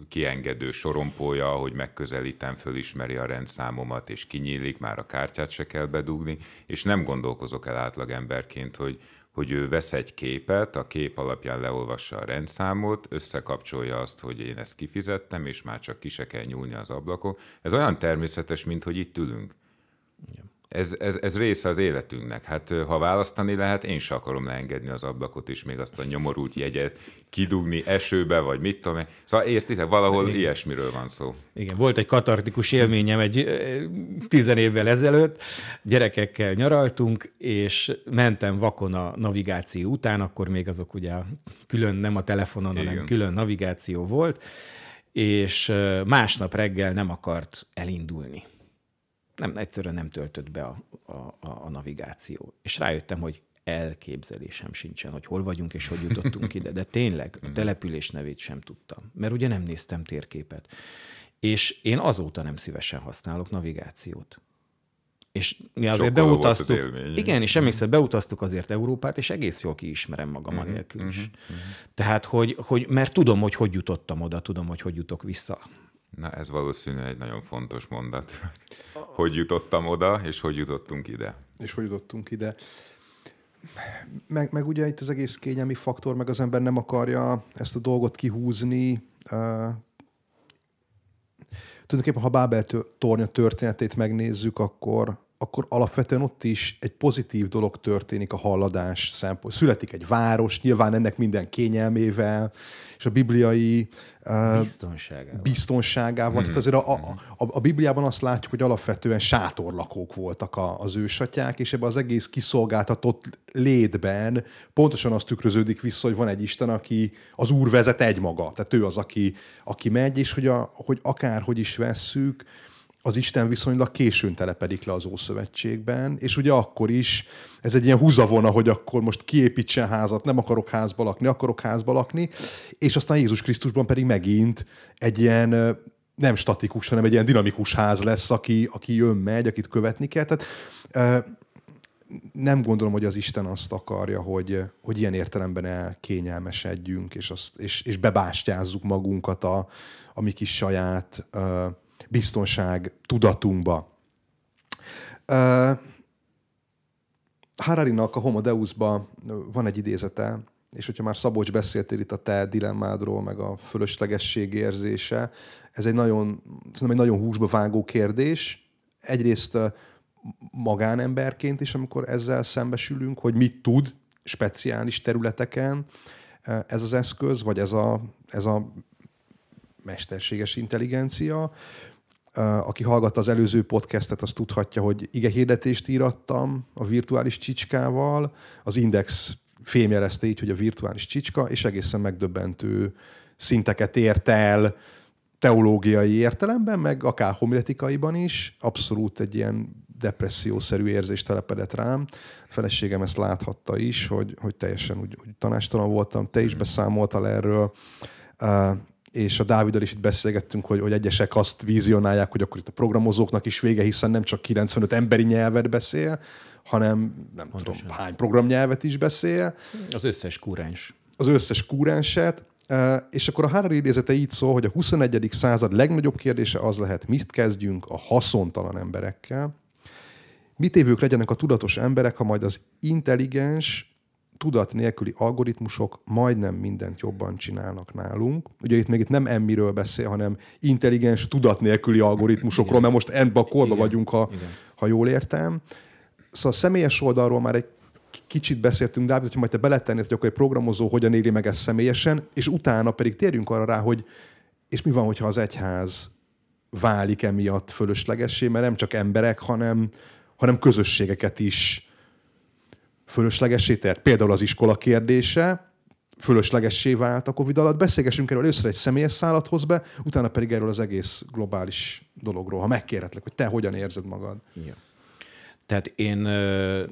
Speaker 3: kiengedő sorompója, hogy megközelítem, fölismeri a rendszámomat, és kinyílik, már a kártyát se kell bedugni, és nem gondolkozok el átlagemberként, hogy, hogy ő vesz egy képet, a kép alapján leolvassa a rendszámot, összekapcsolja azt, hogy én ezt kifizettem, és már csak ki se kell nyúlni az ablakon. Ez olyan természetes, mint hogy itt ülünk. Ez, ez, ez része az életünknek. Hát ha választani lehet, én sem akarom leengedni az ablakot, és még azt a nyomorult jegyet kidugni esőbe, vagy mit tudom én. Szóval értitek, valahol Igen. ilyesmiről van szó.
Speaker 2: Igen, volt egy katartikus élményem egy tizen évvel ezelőtt, gyerekekkel nyaraltunk, és mentem vakon a navigáció után, akkor még azok ugye külön nem a telefonon, Igen. hanem külön navigáció volt, és másnap reggel nem akart elindulni nem, egyszerűen nem töltött be a, a, a navigáció. És rájöttem, hogy elképzelésem sincsen, hogy hol vagyunk és hogy jutottunk ide. De tényleg a település nevét sem tudtam, mert ugye nem néztem térképet. És én azóta nem szívesen használok navigációt. És mi azért Sokkal beutaztuk. Az igen, és emlékszel, beutaztuk azért Európát, és egész jól kiismerem magam uh-huh, anélkül is. Uh-huh, Tehát, hogy, hogy, mert tudom, hogy hogy jutottam oda, tudom, hogy hogy jutok vissza.
Speaker 3: Na, ez valószínűleg egy nagyon fontos mondat. Hogy jutottam oda, és hogy jutottunk ide.
Speaker 1: És hogy jutottunk ide. Meg, meg ugye itt az egész kényelmi faktor, meg az ember nem akarja ezt a dolgot kihúzni. Uh, tulajdonképpen, ha Bábel tornya történetét megnézzük, akkor, akkor alapvetően ott is egy pozitív dolog történik a halladás szempont. Születik egy város, nyilván ennek minden kényelmével, és a bibliai
Speaker 2: biztonságával.
Speaker 1: biztonságával. Mm-hmm. Tehát azért a, a, a, a Bibliában azt látjuk, hogy alapvetően sátorlakók voltak a, az ősatyák, és ebben az egész kiszolgáltatott létben pontosan azt tükröződik vissza, hogy van egy Isten, aki az Úr vezet egymaga. Tehát ő az, aki, aki megy, és hogy, a, hogy akárhogy is vesszük, az Isten viszonylag későn telepedik le az Ószövetségben, és ugye akkor is ez egy ilyen húzavona, hogy akkor most kiépítsen házat, nem akarok házba lakni, akarok házba lakni, és aztán Jézus Krisztusban pedig megint egy ilyen nem statikus, hanem egy ilyen dinamikus ház lesz, aki, aki jön, megy, akit követni kell. Tehát nem gondolom, hogy az Isten azt akarja, hogy, hogy ilyen értelemben elkényelmesedjünk, és, azt, és, és bebástyázzuk magunkat a, a mi kis saját biztonság tudatunkba. Hararinak a Homo Deusba van egy idézete, és hogyha már Szabolcs beszéltél itt a te dilemmádról, meg a fölöslegesség érzése, ez egy nagyon, szerintem egy nagyon húsba vágó kérdés. Egyrészt magánemberként is, amikor ezzel szembesülünk, hogy mit tud speciális területeken ez az eszköz, vagy ez a, ez a mesterséges intelligencia, aki hallgatta az előző podcastet, az tudhatja, hogy ige hirdetést írattam a virtuális csicskával. Az Index fémjelezte így, hogy a virtuális csicska, és egészen megdöbbentő szinteket ért el teológiai értelemben, meg akár homiletikaiban is. Abszolút egy ilyen depressziószerű érzés telepedett rám. A feleségem ezt láthatta is, hogy, hogy teljesen úgy, úgy tanástalan voltam. Te is beszámoltál erről és a Dáviddal is itt beszélgettünk, hogy, hogy egyesek azt vízionálják, hogy akkor itt a programozóknak is vége, hiszen nem csak 95 emberi nyelvet beszél, hanem nem Pontosan. tudom hány programnyelvet is beszél.
Speaker 2: Az összes kúrens.
Speaker 1: Az összes kúrenset. És akkor a Harari idézete így szól, hogy a 21. század legnagyobb kérdése az lehet, mit kezdjünk a haszontalan emberekkel. Mit évők legyenek a tudatos emberek, ha majd az intelligens, tudat nélküli algoritmusok majdnem mindent jobban csinálnak nálunk. Ugye itt még itt nem emmiről beszél, hanem intelligens, tudat nélküli algoritmusokról, mert most ebben a korban vagyunk, ha, ha jól értem. Szóval a személyes oldalról már egy kicsit beszéltünk, Dávid, hogyha majd te beletennéd, hogy akkor egy programozó hogyan éli meg ezt személyesen, és utána pedig térjünk arra rá, hogy és mi van, hogyha az egyház válik emiatt fölöslegessé, mert nem csak emberek, hanem, hanem közösségeket is fölöslegessé tett. Például az iskola kérdése, fölöslegessé vált a Covid alatt. Beszélgessünk erről először egy személyes szállat hoz be, utána pedig erről az egész globális dologról, ha megkérhetlek, hogy te hogyan érzed magad. Ja.
Speaker 2: Tehát én ö,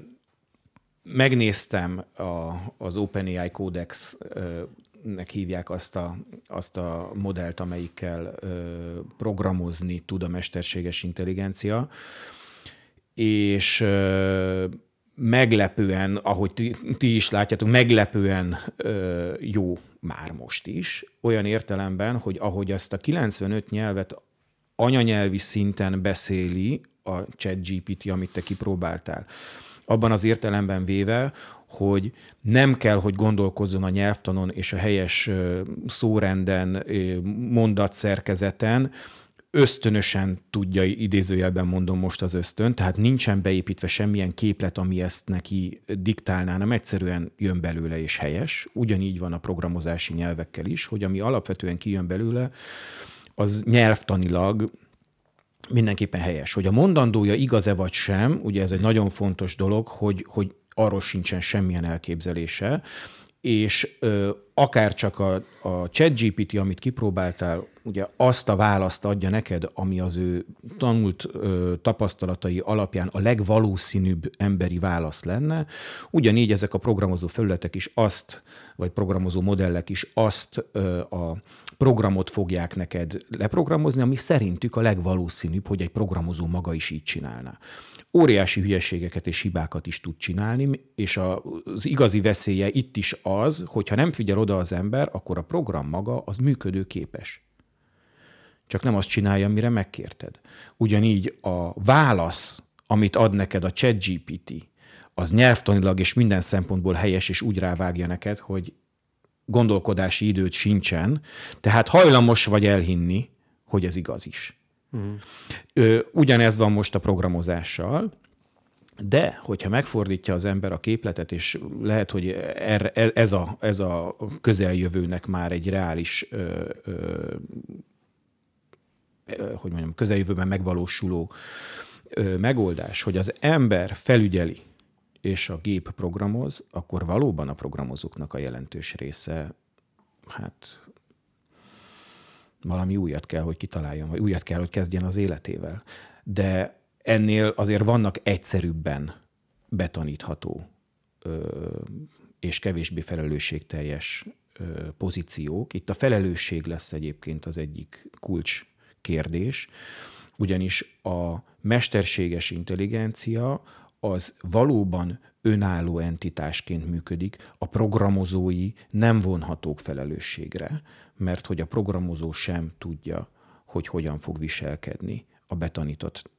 Speaker 2: megnéztem a, az OpenAI Codex ö, nek hívják azt a, azt a modellt, amelyikkel ö, programozni tud a mesterséges intelligencia, és ö, meglepően, ahogy ti, ti is látjátok, meglepően ö, jó már most is, olyan értelemben, hogy ahogy ezt a 95 nyelvet anyanyelvi szinten beszéli a ChatGPT, amit te kipróbáltál, abban az értelemben véve, hogy nem kell, hogy gondolkozzon a nyelvtanon és a helyes szórenden, mondatszerkezeten, ösztönösen tudja, idézőjelben mondom most az ösztön, tehát nincsen beépítve semmilyen képlet, ami ezt neki diktálná, nem egyszerűen jön belőle és helyes. Ugyanígy van a programozási nyelvekkel is, hogy ami alapvetően kijön belőle, az nyelvtanilag mindenképpen helyes. Hogy a mondandója igaz-e vagy sem, ugye ez egy nagyon fontos dolog, hogy, hogy arról sincsen semmilyen elképzelése, és ö, akár csak a, a ChatGPT, amit kipróbáltál, ugye azt a választ adja neked, ami az ő tanult ö, tapasztalatai alapján a legvalószínűbb emberi válasz lenne, ugyanígy ezek a programozó felületek is azt, vagy programozó modellek is azt ö, a programot fogják neked leprogramozni, ami szerintük a legvalószínűbb, hogy egy programozó maga is így csinálná óriási hülyeségeket és hibákat is tud csinálni, és az igazi veszélye itt is az, hogy ha nem figyel oda az ember, akkor a program maga az működőképes. Csak nem azt csinálja, amire megkérted. Ugyanígy a válasz, amit ad neked a ChatGPT, az nyelvtanilag és minden szempontból helyes, és úgy rávágja neked, hogy gondolkodási időt sincsen, tehát hajlamos vagy elhinni, hogy ez igaz is. Uh-huh. Ugyanez van most a programozással, de, hogyha megfordítja az ember a képletet, és lehet, hogy erre, ez, a, ez a közeljövőnek már egy reális, ö, ö, hogy mondjam, közeljövőben megvalósuló ö, megoldás, hogy az ember felügyeli, és a gép programoz, akkor valóban a programozóknak a jelentős része, hát valami újat kell, hogy kitaláljon, vagy újat kell, hogy kezdjen az életével. De ennél azért vannak egyszerűbben betanítható ö, és kevésbé felelősségteljes ö, pozíciók. Itt a felelősség lesz egyébként az egyik kulcs kérdés, ugyanis a mesterséges intelligencia az valóban önálló entitásként működik, a programozói nem vonhatók felelősségre, mert hogy a programozó sem tudja, hogy hogyan fog viselkedni a betanított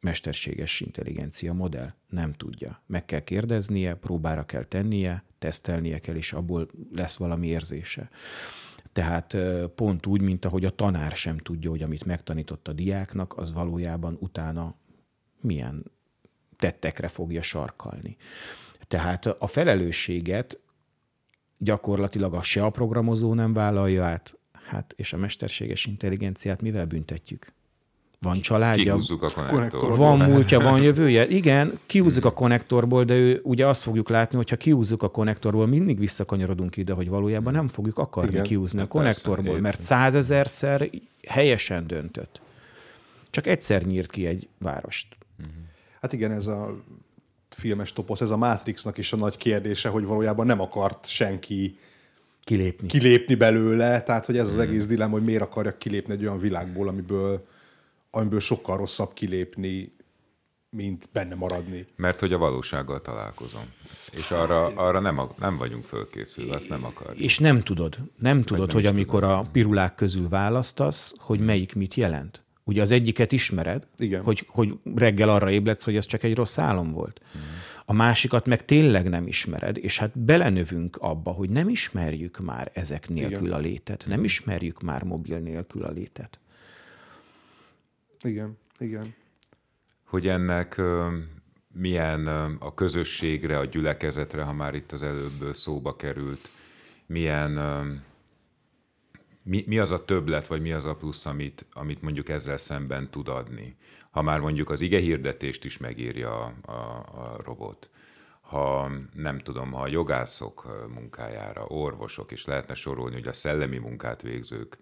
Speaker 2: mesterséges intelligencia modell. Nem tudja. Meg kell kérdeznie, próbára kell tennie, tesztelnie kell, és abból lesz valami érzése. Tehát pont úgy, mint ahogy a tanár sem tudja, hogy amit megtanított a diáknak, az valójában utána milyen tettekre fogja sarkalni. Tehát a felelősséget gyakorlatilag a se a programozó nem vállalja át, hát és a mesterséges intelligenciát mivel büntetjük? Van családja,
Speaker 3: Kihúzzuk a konnektorból.
Speaker 2: van múltja, van jövője. Igen, kihúzzuk a konnektorból, de ő, ugye azt fogjuk látni, hogy ha kihúzzuk a konnektorból, mindig visszakanyarodunk ide, hogy valójában nem fogjuk akarni Igen, kihúzni a hát konnektorból, persze, mert százezerszer helyesen döntött. Csak egyszer nyírt ki egy várost.
Speaker 1: Hát igen, ez a filmes toposz, ez a Matrixnak is a nagy kérdése, hogy valójában nem akart senki
Speaker 2: kilépni,
Speaker 1: kilépni belőle, tehát hogy ez az hmm. egész dilemma, hogy miért akarja kilépni egy olyan világból, amiből, amiből sokkal rosszabb kilépni, mint benne maradni.
Speaker 3: Mert hogy a valósággal találkozom. És arra, arra nem, nem vagyunk fölkészülve, azt nem akarjuk.
Speaker 2: És nem tudod, nem tudod, nem hogy amikor tudom. a pirulák közül választasz, hogy melyik mit jelent. Ugye az egyiket ismered, Igen. Hogy, hogy reggel arra ébredsz, hogy ez csak egy rossz álom volt. Mm. A másikat meg tényleg nem ismered, és hát belenövünk abba, hogy nem ismerjük már ezek nélkül Igen. a létet, nem ismerjük már mobil nélkül a létet.
Speaker 1: Igen, igen.
Speaker 3: Hogy ennek milyen a közösségre, a gyülekezetre, ha már itt az előbb szóba került, milyen mi, mi az a többlet, vagy mi az a plusz, amit, amit mondjuk ezzel szemben tud adni? Ha már mondjuk az ige hirdetést is megírja a, a, a robot, ha nem tudom, ha a jogászok munkájára, orvosok, és lehetne sorolni, hogy a szellemi munkát végzők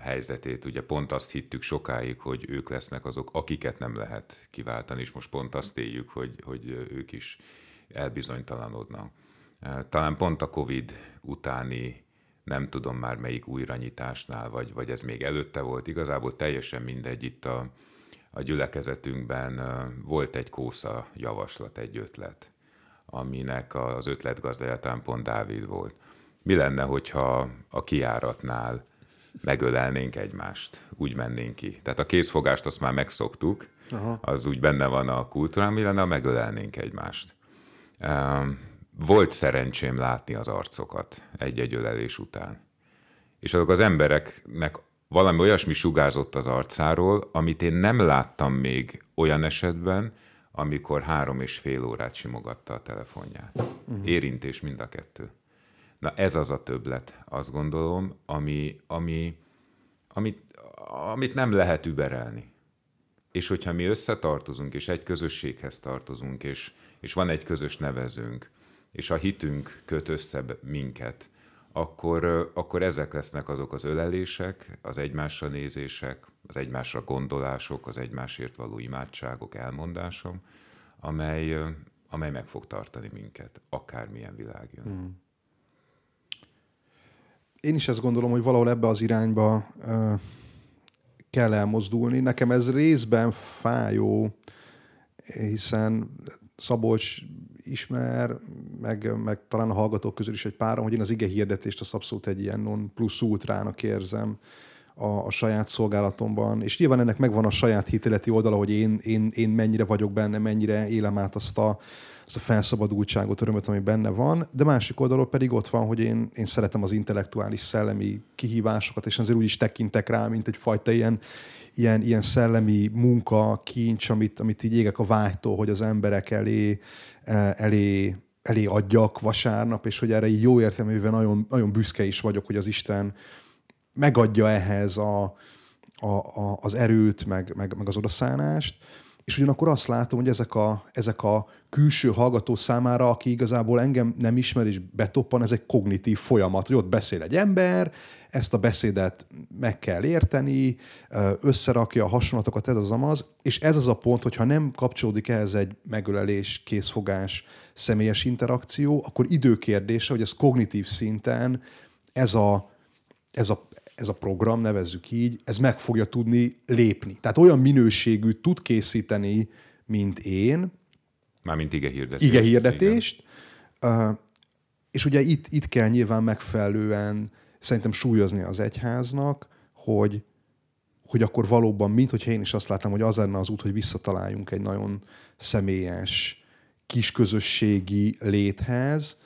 Speaker 3: helyzetét, ugye pont azt hittük sokáig, hogy ők lesznek azok, akiket nem lehet kiváltani, és most pont azt éljük, hogy, hogy ők is elbizonytalanodnak. Talán pont a Covid utáni nem tudom már melyik újranyitásnál, vagy, vagy ez még előtte volt, igazából teljesen mindegy, itt a, a gyülekezetünkben volt egy kósza javaslat, egy ötlet, aminek az ötletgazdája talán pont Dávid volt. Mi lenne, hogyha a kiáratnál megölelnénk egymást, úgy mennénk ki. Tehát a készfogást azt már megszoktuk, Aha. az úgy benne van a kultúrán, mi lenne, ha megölelnénk egymást volt szerencsém látni az arcokat egy-egy ölelés után. És azok az embereknek valami olyasmi sugárzott az arcáról, amit én nem láttam még olyan esetben, amikor három és fél órát simogatta a telefonját. Uh-huh. Érintés mind a kettő. Na ez az a többlet, azt gondolom, ami, ami, amit, amit nem lehet überelni. És hogyha mi összetartozunk, és egy közösséghez tartozunk, és, és van egy közös nevezőnk, és a hitünk köt össze minket, akkor, akkor ezek lesznek azok az ölelések, az egymásra nézések, az egymásra gondolások, az egymásért való imádságok, elmondásom, amely, amely meg fog tartani minket, akármilyen világ jön. Hmm.
Speaker 1: Én is ezt gondolom, hogy valahol ebbe az irányba uh, kell elmozdulni. Nekem ez részben fájó, hiszen Szabolcs ismer, meg, meg talán a hallgatók közül is egy párom, hogy én az ige hirdetést az abszolút egy ilyen non plusz ultrának érzem a, a saját szolgálatomban, és nyilván ennek megvan a saját hitéleti oldala, hogy én, én, én mennyire vagyok benne, mennyire élem át azt a, azt a felszabadultságot, örömöt, ami benne van, de másik oldalról pedig ott van, hogy én, én szeretem az intellektuális szellemi kihívásokat, és azért úgy is tekintek rá, mint egyfajta ilyen, ilyen, ilyen szellemi munka, kincs, amit, amit így égek a vágytól, hogy az emberek elé, e, elé, elé adjak vasárnap, és hogy erre így jó értelművel nagyon, nagyon büszke is vagyok, hogy az Isten megadja ehhez a, a, a, az erőt, meg, meg, meg az odaszánást és ugyanakkor azt látom, hogy ezek a, ezek a külső hallgató számára, aki igazából engem nem ismer és betoppan, ez egy kognitív folyamat, hogy ott beszél egy ember, ezt a beszédet meg kell érteni, összerakja a hasonlatokat, ez az amaz, és ez az a pont, hogyha nem kapcsolódik ehhez egy megölelés, készfogás, személyes interakció, akkor időkérdése, hogy ez kognitív szinten ez a, ez a ez a program, nevezzük így, ez meg fogja tudni lépni. Tehát olyan minőségű tud készíteni, mint én.
Speaker 3: Mármint ige hirdetést.
Speaker 1: Ige hirdetést. Uh, és ugye itt, itt kell nyilván megfelelően szerintem súlyozni az egyháznak, hogy, hogy akkor valóban, mint hogyha én is azt látom, hogy az lenne az út, hogy visszataláljunk egy nagyon személyes, kisközösségi léthez,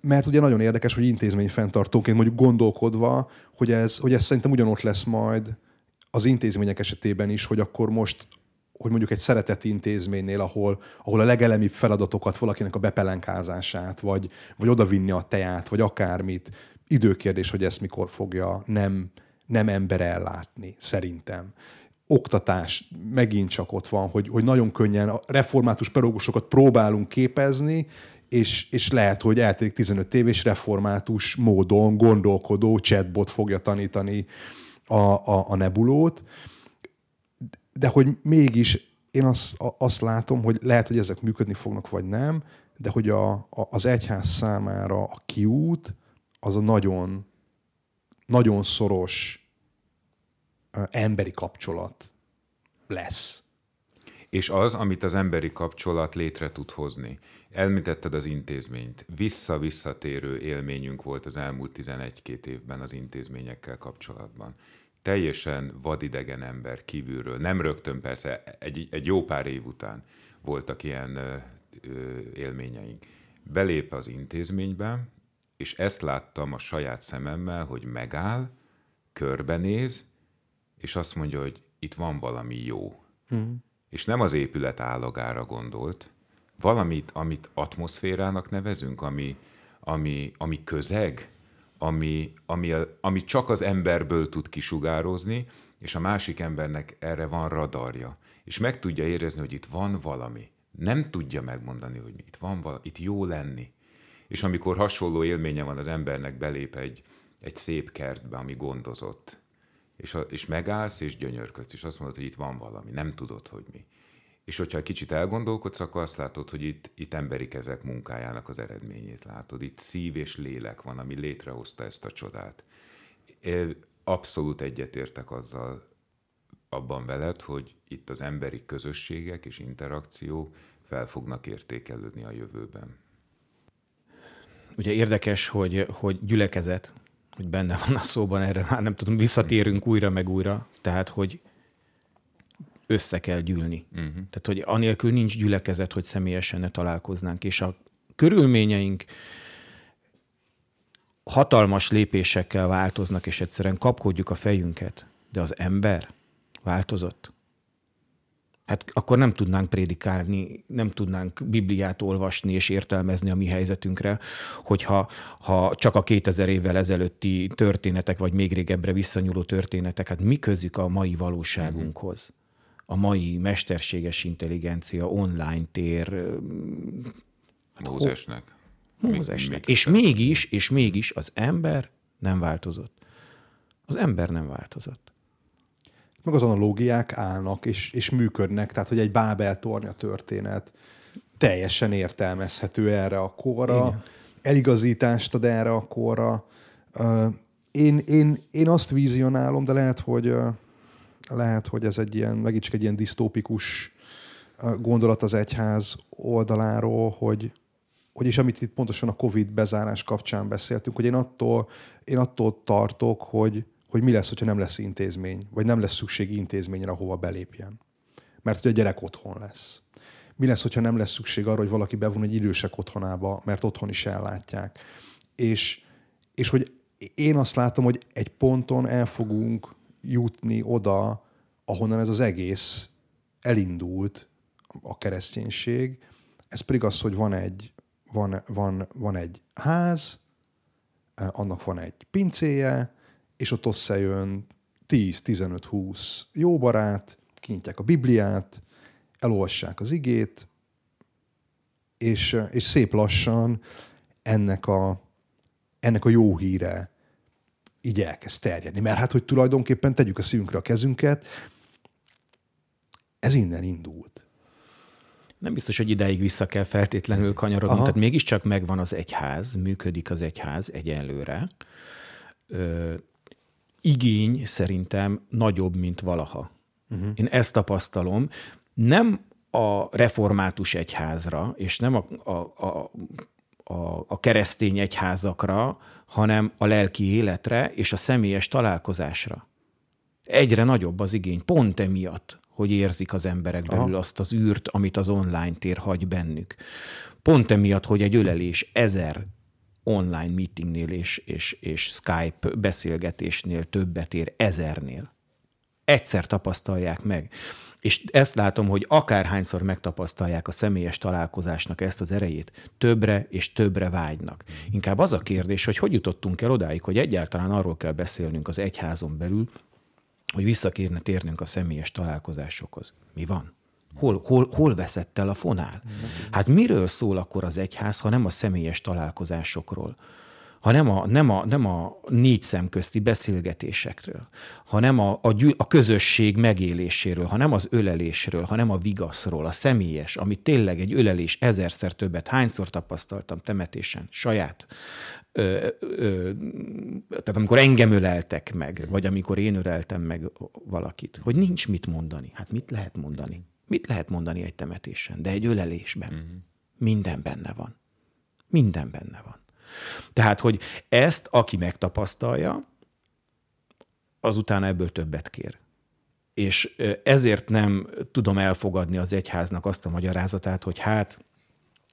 Speaker 1: mert ugye nagyon érdekes, hogy intézmény fenntartóként mondjuk gondolkodva, hogy ez, hogy ez szerintem ugyanott lesz majd az intézmények esetében is, hogy akkor most hogy mondjuk egy szeretett intézménynél, ahol, ahol a legelemibb feladatokat, valakinek a bepelenkázását, vagy, vagy odavinni a teát, vagy akármit, időkérdés, hogy ezt mikor fogja nem, nem ember ellátni, szerintem. Oktatás megint csak ott van, hogy, hogy nagyon könnyen a református pedagógusokat próbálunk képezni, és, és lehet, hogy eltelik 15 év, és református módon gondolkodó chatbot fogja tanítani a, a, a nebulót, de hogy mégis én azt, azt látom, hogy lehet, hogy ezek működni fognak, vagy nem, de hogy a, a, az egyház számára a kiút az a nagyon, nagyon szoros emberi kapcsolat lesz.
Speaker 3: És az, amit az emberi kapcsolat létre tud hozni. Elmítetted az intézményt. Vissza-visszatérő élményünk volt az elmúlt 11-2 évben az intézményekkel kapcsolatban. Teljesen vadidegen ember kívülről, nem rögtön persze, egy, egy jó pár év után voltak ilyen ö, ö, élményeink. Belép az intézménybe, és ezt láttam a saját szememmel, hogy megáll, körbenéz, és azt mondja, hogy itt van valami jó. Mm. És nem az épület állagára gondolt, valamit, amit atmoszférának nevezünk, ami, ami, ami közeg, ami, ami, ami csak az emberből tud kisugározni, és a másik embernek erre van radarja. És meg tudja érezni, hogy itt van valami. Nem tudja megmondani, hogy itt van valami, itt jó lenni. És amikor hasonló élménye van az embernek, belép egy, egy szép kertbe, ami gondozott, és, a, és megállsz, és gyönyörködsz, és azt mondod, hogy itt van valami, nem tudod, hogy mi. És hogyha kicsit elgondolkodsz, akkor azt látod, hogy itt, itt emberi kezek munkájának az eredményét látod. Itt szív és lélek van, ami létrehozta ezt a csodát. Abszolút egyetértek azzal abban veled, hogy itt az emberi közösségek és interakció fel fognak értékelődni a jövőben.
Speaker 2: Ugye érdekes, hogy, hogy gyülekezet, hogy benne van a szóban erre, már nem tudom, visszatérünk újra meg újra, tehát hogy össze kell gyűlni. Uh-huh. Tehát, hogy anélkül nincs gyülekezet, hogy személyesen ne találkoznánk. És a körülményeink hatalmas lépésekkel változnak, és egyszerűen kapkodjuk a fejünket, de az ember változott. Hát akkor nem tudnánk prédikálni, nem tudnánk Bibliát olvasni és értelmezni a mi helyzetünkre, hogyha ha csak a 2000 évvel ezelőtti történetek, vagy még régebbre visszanyúló történetek, hát mi közük a mai valóságunkhoz? A mai mesterséges intelligencia, online tér.
Speaker 3: Hát Mózesnek.
Speaker 2: Mózesnek. És mégis, és mégis az ember nem változott. Az ember nem változott
Speaker 1: meg az analógiák állnak és, és működnek, tehát hogy egy Bábel tornya történet teljesen értelmezhető erre a korra, Igen. eligazítást ad erre a korra. Én, én, én azt vizionálom, de lehet, hogy lehet, hogy ez egy ilyen, megint csak egy ilyen disztópikus gondolat az egyház oldaláról, hogy, hogy is amit itt pontosan a Covid bezárás kapcsán beszéltünk, hogy én attól, én attól tartok, hogy, hogy mi lesz, hogyha nem lesz intézmény, vagy nem lesz szükség intézményre, ahova belépjen. Mert hogy a gyerek otthon lesz. Mi lesz, hogyha nem lesz szükség arra, hogy valaki bevon egy idősek otthonába, mert otthon is ellátják. És, és hogy én azt látom, hogy egy ponton el fogunk jutni oda, ahonnan ez az egész elindult, a kereszténység. Ez pedig az, hogy van egy, van, van, van egy ház, annak van egy pincéje, és ott összejön 10-15-20 jó barát, kinyitják a Bibliát, elolvassák az igét, és, és szép lassan ennek a, ennek a jó híre így elkezd terjedni. Mert hát, hogy tulajdonképpen tegyük a szívünkre a kezünket, ez innen indult.
Speaker 2: Nem biztos, hogy ideig vissza kell feltétlenül kanyarodni. Tehát mégiscsak megvan az egyház, működik az egyház egyenlőre igény szerintem nagyobb, mint valaha. Uh-huh. Én ezt tapasztalom. Nem a református egyházra, és nem a, a, a, a, a keresztény egyházakra, hanem a lelki életre és a személyes találkozásra. Egyre nagyobb az igény, pont emiatt, hogy érzik az emberek belül Aha. azt az űrt, amit az online tér hagy bennük. Pont emiatt, hogy egy ölelés ezer online meetingnél és, és, és Skype beszélgetésnél többet ér ezernél. Egyszer tapasztalják meg. És ezt látom, hogy akárhányszor megtapasztalják a személyes találkozásnak ezt az erejét, többre és többre vágynak. Inkább az a kérdés, hogy hogy jutottunk el odáig, hogy egyáltalán arról kell beszélnünk az egyházon belül, hogy vissza kérne térnünk a személyes találkozásokhoz. Mi van? Hol, hol, hol veszett el a fonál? Hát miről szól akkor az egyház, ha nem a személyes találkozásokról? ha nem a, nem a, nem a négy szem közti beszélgetésekről, hanem a, a, gyű, a közösség megéléséről, hanem az ölelésről, hanem a vigaszról, a személyes, ami tényleg egy ölelés ezerszer többet, hányszor tapasztaltam temetésen, saját, ö, ö, tehát amikor engem öleltek meg, vagy amikor én öleltem meg valakit, hogy nincs mit mondani. Hát mit lehet mondani? Mit lehet mondani egy temetésen, de egy ölelésben? Uh-huh. Minden benne van. Minden benne van. Tehát, hogy ezt, aki megtapasztalja, azután ebből többet kér. És ezért nem tudom elfogadni az egyháznak azt a magyarázatát, hogy hát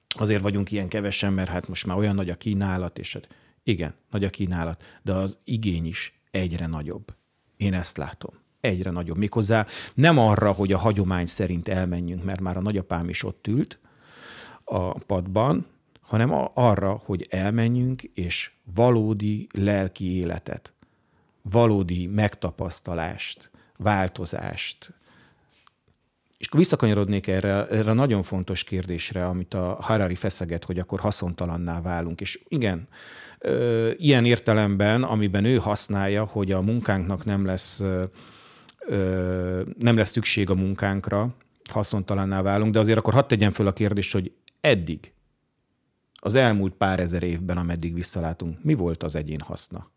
Speaker 2: azért vagyunk ilyen kevesen, mert hát most már olyan nagy a kínálat, és hát igen, nagy a kínálat, de az igény is egyre nagyobb. Én ezt látom egyre nagyobb. Méghozzá nem arra, hogy a hagyomány szerint elmenjünk, mert már a nagyapám is ott ült a padban, hanem arra, hogy elmenjünk, és valódi lelki életet, valódi megtapasztalást, változást. És akkor visszakanyarodnék erre, erre a nagyon fontos kérdésre, amit a Harari feszeget, hogy akkor haszontalanná válunk. És igen, ilyen értelemben, amiben ő használja, hogy a munkánknak nem lesz nem lesz szükség a munkánkra, haszontalanná válunk, de azért akkor hadd tegyem föl a kérdést, hogy eddig, az elmúlt pár ezer évben, ameddig visszalátunk, mi volt az egyén haszna?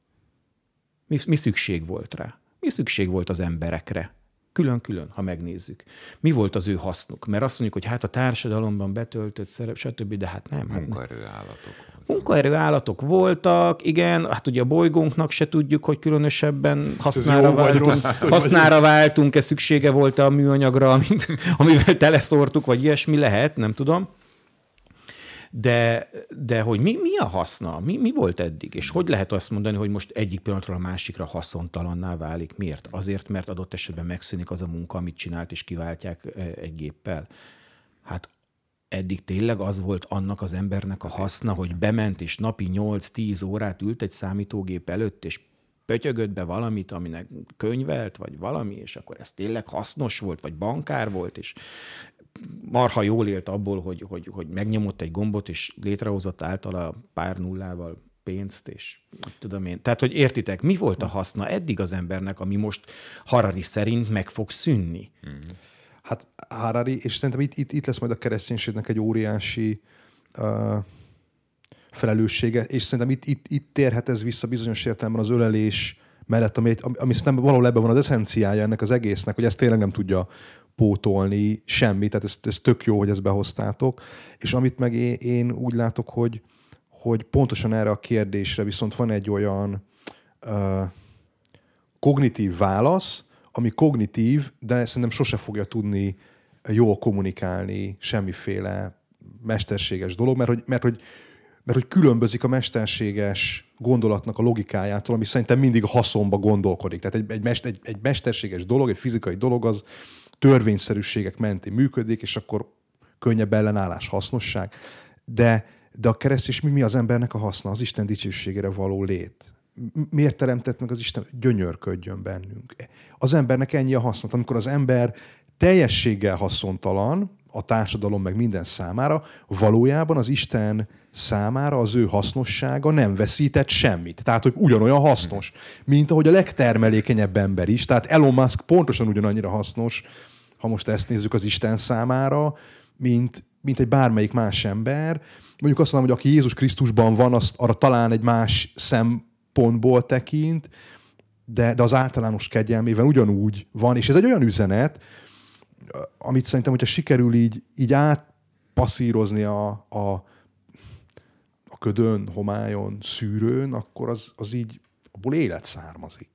Speaker 2: Mi, mi szükség volt rá? Mi szükség volt az emberekre? Külön-külön, ha megnézzük. Mi volt az ő hasznuk? Mert azt mondjuk, hogy hát a társadalomban betöltött szerep, stb., de hát nem.
Speaker 3: Munkaerő állatok.
Speaker 2: Munkaerő állatok voltak, igen, hát ugye a bolygónknak se tudjuk, hogy különösebben hasznára, váltunk, rossz, hasznára váltunk-e, szüksége volt a műanyagra, amit, amivel teleszórtuk, vagy ilyesmi lehet, nem tudom. De, de hogy mi, mi a haszna? Mi, mi volt eddig? És hogy lehet azt mondani, hogy most egyik pillanatról a másikra haszontalanná válik? Miért? Azért, mert adott esetben megszűnik az a munka, amit csinált, és kiváltják egy géppel. Hát eddig tényleg az volt annak az embernek a haszna, hogy bement és napi 8-10 órát ült egy számítógép előtt, és pötyögött be valamit, aminek könyvelt, vagy valami, és akkor ez tényleg hasznos volt, vagy bankár volt, és marha jól élt abból, hogy, hogy, hogy megnyomott egy gombot, és létrehozott általa pár nullával pénzt, és tudom én. Tehát, hogy értitek, mi volt a haszna eddig az embernek, ami most Harari szerint meg fog szűnni? Mm.
Speaker 1: Hát Harari, és szerintem itt, itt, itt lesz majd a kereszténységnek egy óriási uh, felelőssége, és szerintem itt, itt, itt térhet ez vissza bizonyos értelemben az ölelés mellett, ami, ami szerintem valahol ebben van az eszenciája ennek az egésznek, hogy ezt tényleg nem tudja pótolni semmi, tehát ez, ez tök jó, hogy ezt behoztátok, és amit meg én, én úgy látok, hogy, hogy pontosan erre a kérdésre viszont van egy olyan uh, kognitív válasz, ami kognitív, de szerintem sose fogja tudni jól kommunikálni semmiféle mesterséges dolog, mert hogy, mert hogy, mert hogy különbözik a mesterséges gondolatnak a logikájától, ami szerintem mindig haszonba gondolkodik. Tehát egy, egy, mest, egy, egy mesterséges dolog, egy fizikai dolog az törvényszerűségek mentén működik, és akkor könnyebb ellenállás, hasznosság. De, de a keresztés mi, mi az embernek a haszna? Az Isten dicsőségére való lét miért teremtett meg az Isten, gyönyörködjön bennünk. Az embernek ennyi a haszna. Amikor az ember teljességgel haszontalan, a társadalom meg minden számára, valójában az Isten számára az ő hasznossága nem veszített semmit. Tehát, hogy ugyanolyan hasznos, mint ahogy a legtermelékenyebb ember is. Tehát Elon Musk pontosan ugyanannyira hasznos, ha most ezt nézzük az Isten számára, mint, mint egy bármelyik más ember. Mondjuk azt mondom, hogy aki Jézus Krisztusban van, azt arra talán egy más szem pontból tekint, de, de az általános kegyelmével ugyanúgy van, és ez egy olyan üzenet, amit szerintem, hogyha sikerül így, így átpasszírozni a, a, a ködön, homályon, szűrőn, akkor az, az így abból élet származik.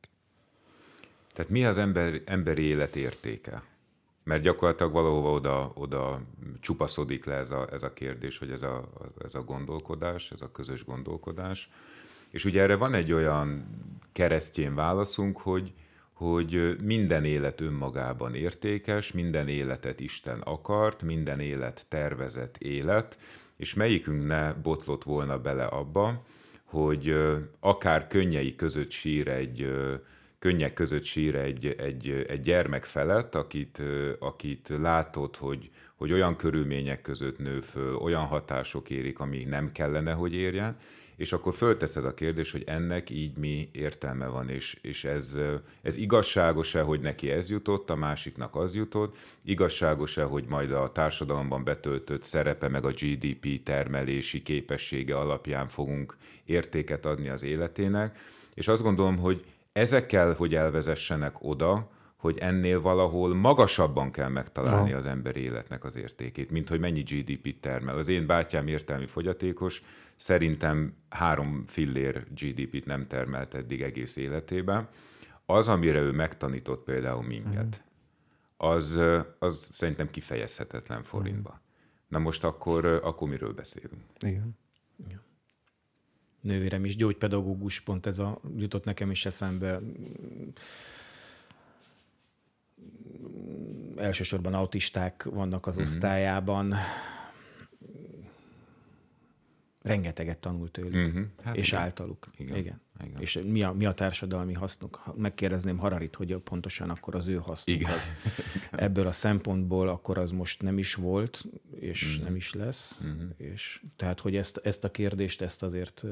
Speaker 3: Tehát mi az ember, emberi élet értéke? Mert gyakorlatilag valahova oda, oda csupaszodik le ez a, ez a kérdés, vagy ez a, ez a gondolkodás, ez a közös gondolkodás. És ugye erre van egy olyan keresztjén válaszunk, hogy, hogy minden élet önmagában értékes, minden életet Isten akart, minden élet tervezett élet, és melyikünk ne botlott volna bele abba, hogy akár könnyei között sír egy, könnyek között sír egy, egy, egy gyermek felett, akit, akit látod, hogy, hogy olyan körülmények között nő föl, olyan hatások érik, ami nem kellene, hogy érjen, és akkor fölteszed a kérdést, hogy ennek így mi értelme van, és, és ez, ez igazságos-e, hogy neki ez jutott, a másiknak az jutott, igazságos-e, hogy majd a társadalomban betöltött szerepe, meg a GDP termelési képessége alapján fogunk értéket adni az életének, és azt gondolom, hogy ezekkel, hogy elvezessenek oda, hogy ennél valahol magasabban kell megtalálni az ember életnek az értékét, mint hogy mennyi GDP-t termel. Az én bátyám értelmi fogyatékos, szerintem három fillér GDP-t nem termelt eddig egész életében. Az, amire ő megtanított például minket, az, az szerintem kifejezhetetlen forintba. Na most akkor, akkor miről beszélünk?
Speaker 1: Igen.
Speaker 2: Nővérem is gyógypedagógus, pont ez a, jutott nekem is eszembe elsősorban autisták vannak az mm-hmm. osztályában. Rengeteget tanult tőlük, mm-hmm. hát és igen. általuk. Igen. igen. igen. És mi a, mi a társadalmi hasznuk? Megkérdezném Hararit, hogy pontosan akkor az ő hasznuk igen. az. Ebből a szempontból akkor az most nem is volt, és mm-hmm. nem is lesz. Mm-hmm. És, tehát, hogy ezt, ezt a kérdést, ezt azért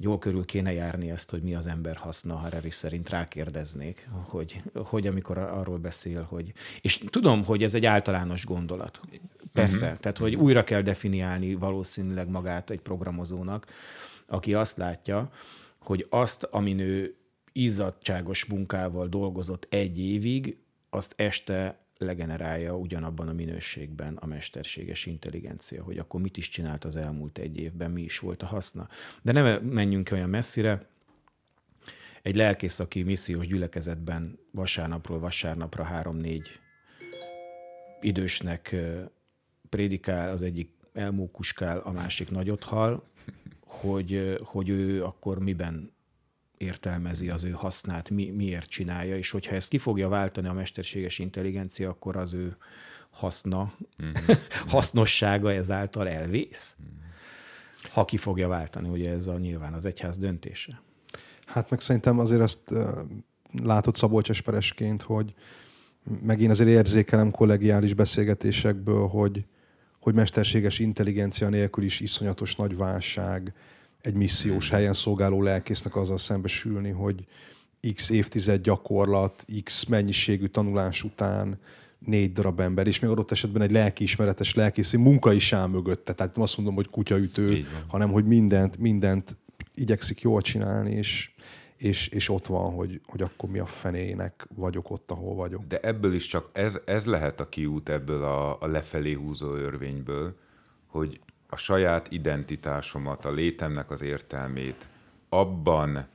Speaker 2: jól körül kéne járni ezt, hogy mi az ember haszna, ha Harari szerint rákérdeznék, hogy, hogy amikor arról beszél, hogy... És tudom, hogy ez egy általános gondolat. Persze, uh-huh. tehát hogy újra kell definiálni valószínűleg magát egy programozónak, aki azt látja, hogy azt, amin ő izzadságos munkával dolgozott egy évig, azt este legenerálja ugyanabban a minőségben a mesterséges intelligencia, hogy akkor mit is csinált az elmúlt egy évben, mi is volt a haszna. De nem menjünk olyan messzire, egy lelkész, aki missziós gyülekezetben vasárnapról vasárnapra három-négy idősnek prédikál, az egyik elmókuskál, a másik nagyot hal, hogy, hogy ő akkor miben értelmezi az ő hasznát, mi, miért csinálja, és hogyha ezt ki fogja váltani a mesterséges intelligencia, akkor az ő haszna, mm-hmm. hasznossága ezáltal elvész. Mm-hmm. Ha ki fogja váltani, ugye ez a nyilván az egyház döntése.
Speaker 1: Hát meg szerintem azért azt látod Szabolcs Esperesként, hogy meg én azért érzékelem kollegiális beszélgetésekből, hogy, hogy mesterséges intelligencia nélkül is iszonyatos nagy válság egy missziós hmm. helyen szolgáló lelkésznek azzal szembesülni, hogy x évtized gyakorlat, x mennyiségű tanulás után négy darab ember, és még adott esetben egy lelkiismeretes lelkészi munka is áll mögötte. Tehát nem azt mondom, hogy kutyaütő, hanem hogy mindent, mindent igyekszik jól csinálni, és és, és ott van, hogy, hogy akkor mi a fenének vagyok ott, ahol vagyok.
Speaker 3: De ebből is csak ez, ez lehet a kiút ebből a, a lefelé húzó örvényből, hogy a saját identitásomat, a létemnek az értelmét abban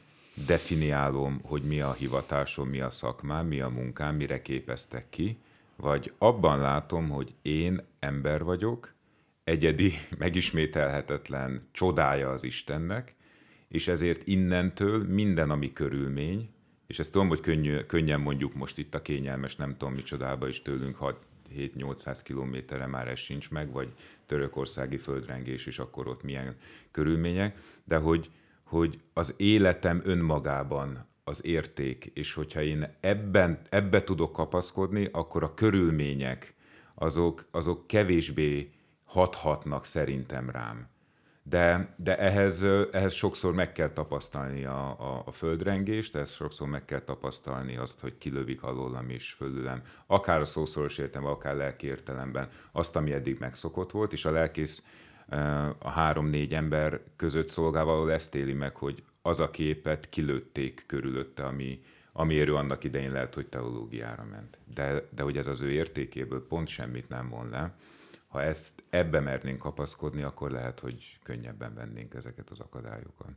Speaker 3: definiálom, hogy mi a hivatásom, mi a szakmám, mi a munkám, mire képeztek ki, vagy abban látom, hogy én ember vagyok, egyedi, megismételhetetlen csodája az Istennek, és ezért innentől minden, ami körülmény, és ezt tudom, hogy könnyű, könnyen mondjuk most itt a kényelmes, nem tudom micsodába is tőlünk 7-800 kilométerre már ez sincs meg, vagy törökországi földrengés, és akkor ott milyen körülmények, de hogy, hogy az életem önmagában az érték, és hogyha én ebben, ebbe tudok kapaszkodni, akkor a körülmények azok, azok kevésbé hathatnak szerintem rám de, de ehhez, ehhez sokszor meg kell tapasztalni a, a, a földrengést, ehhez sokszor meg kell tapasztalni azt, hogy kilövik alólam és fölülem, akár a szószoros értelem, akár lelki értelemben, azt, ami eddig megszokott volt, és a lelkész a három-négy ember között szolgálva ezt éli meg, hogy az a képet kilőtték körülötte, ami, amiért ő annak idején lehet, hogy teológiára ment. De, de hogy ez az ő értékéből pont semmit nem von le, ha ezt ebbe mernénk kapaszkodni, akkor lehet, hogy könnyebben vennénk ezeket az akadályokat.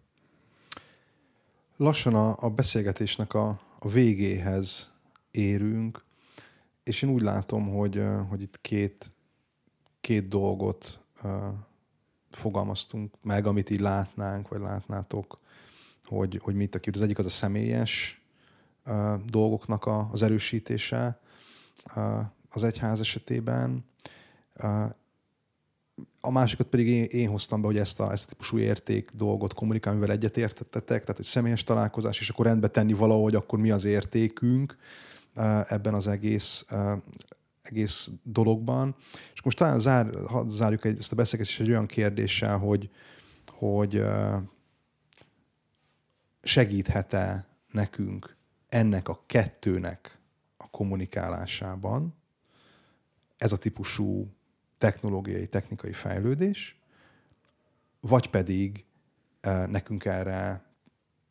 Speaker 1: Lassan a, a beszélgetésnek a, a végéhez érünk, és én úgy látom, hogy, hogy itt két, két dolgot fogalmaztunk meg, amit így látnánk, vagy látnátok, hogy, hogy mit a Az egyik az a személyes dolgoknak a, az erősítése az egyház esetében, a másikat pedig én, én hoztam be, hogy ezt a, ezt a típusú érték dolgot kommunikálni, mivel egyetértettetek, tehát egy személyes találkozás, és akkor rendbe tenni valahogy, akkor mi az értékünk ebben az egész, egész dologban. És most talán zár, zárjuk egy, ezt a beszélgetést egy olyan kérdéssel, hogy, hogy segíthet-e nekünk ennek a kettőnek a kommunikálásában ez a típusú technológiai, technikai fejlődés, vagy pedig e, nekünk erre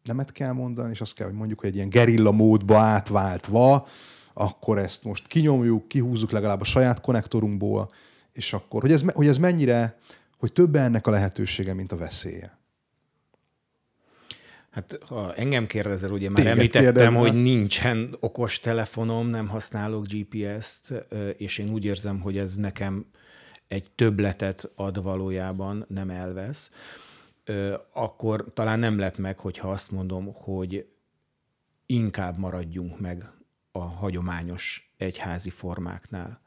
Speaker 1: nemet kell mondani, és azt kell, hogy mondjuk, hogy egy ilyen gerilla módba átváltva, akkor ezt most kinyomjuk, kihúzzuk legalább a saját konnektorunkból, és akkor, hogy ez, hogy ez mennyire, hogy több ennek a lehetősége, mint a veszélye.
Speaker 2: Hát ha engem kérdezel, ugye már Téged említettem, kérdezve. hogy nincsen okos telefonom, nem használok GPS-t, és én úgy érzem, hogy ez nekem egy többletet ad valójában, nem elvesz, akkor talán nem lep meg, hogyha azt mondom, hogy inkább maradjunk meg a hagyományos egyházi formáknál.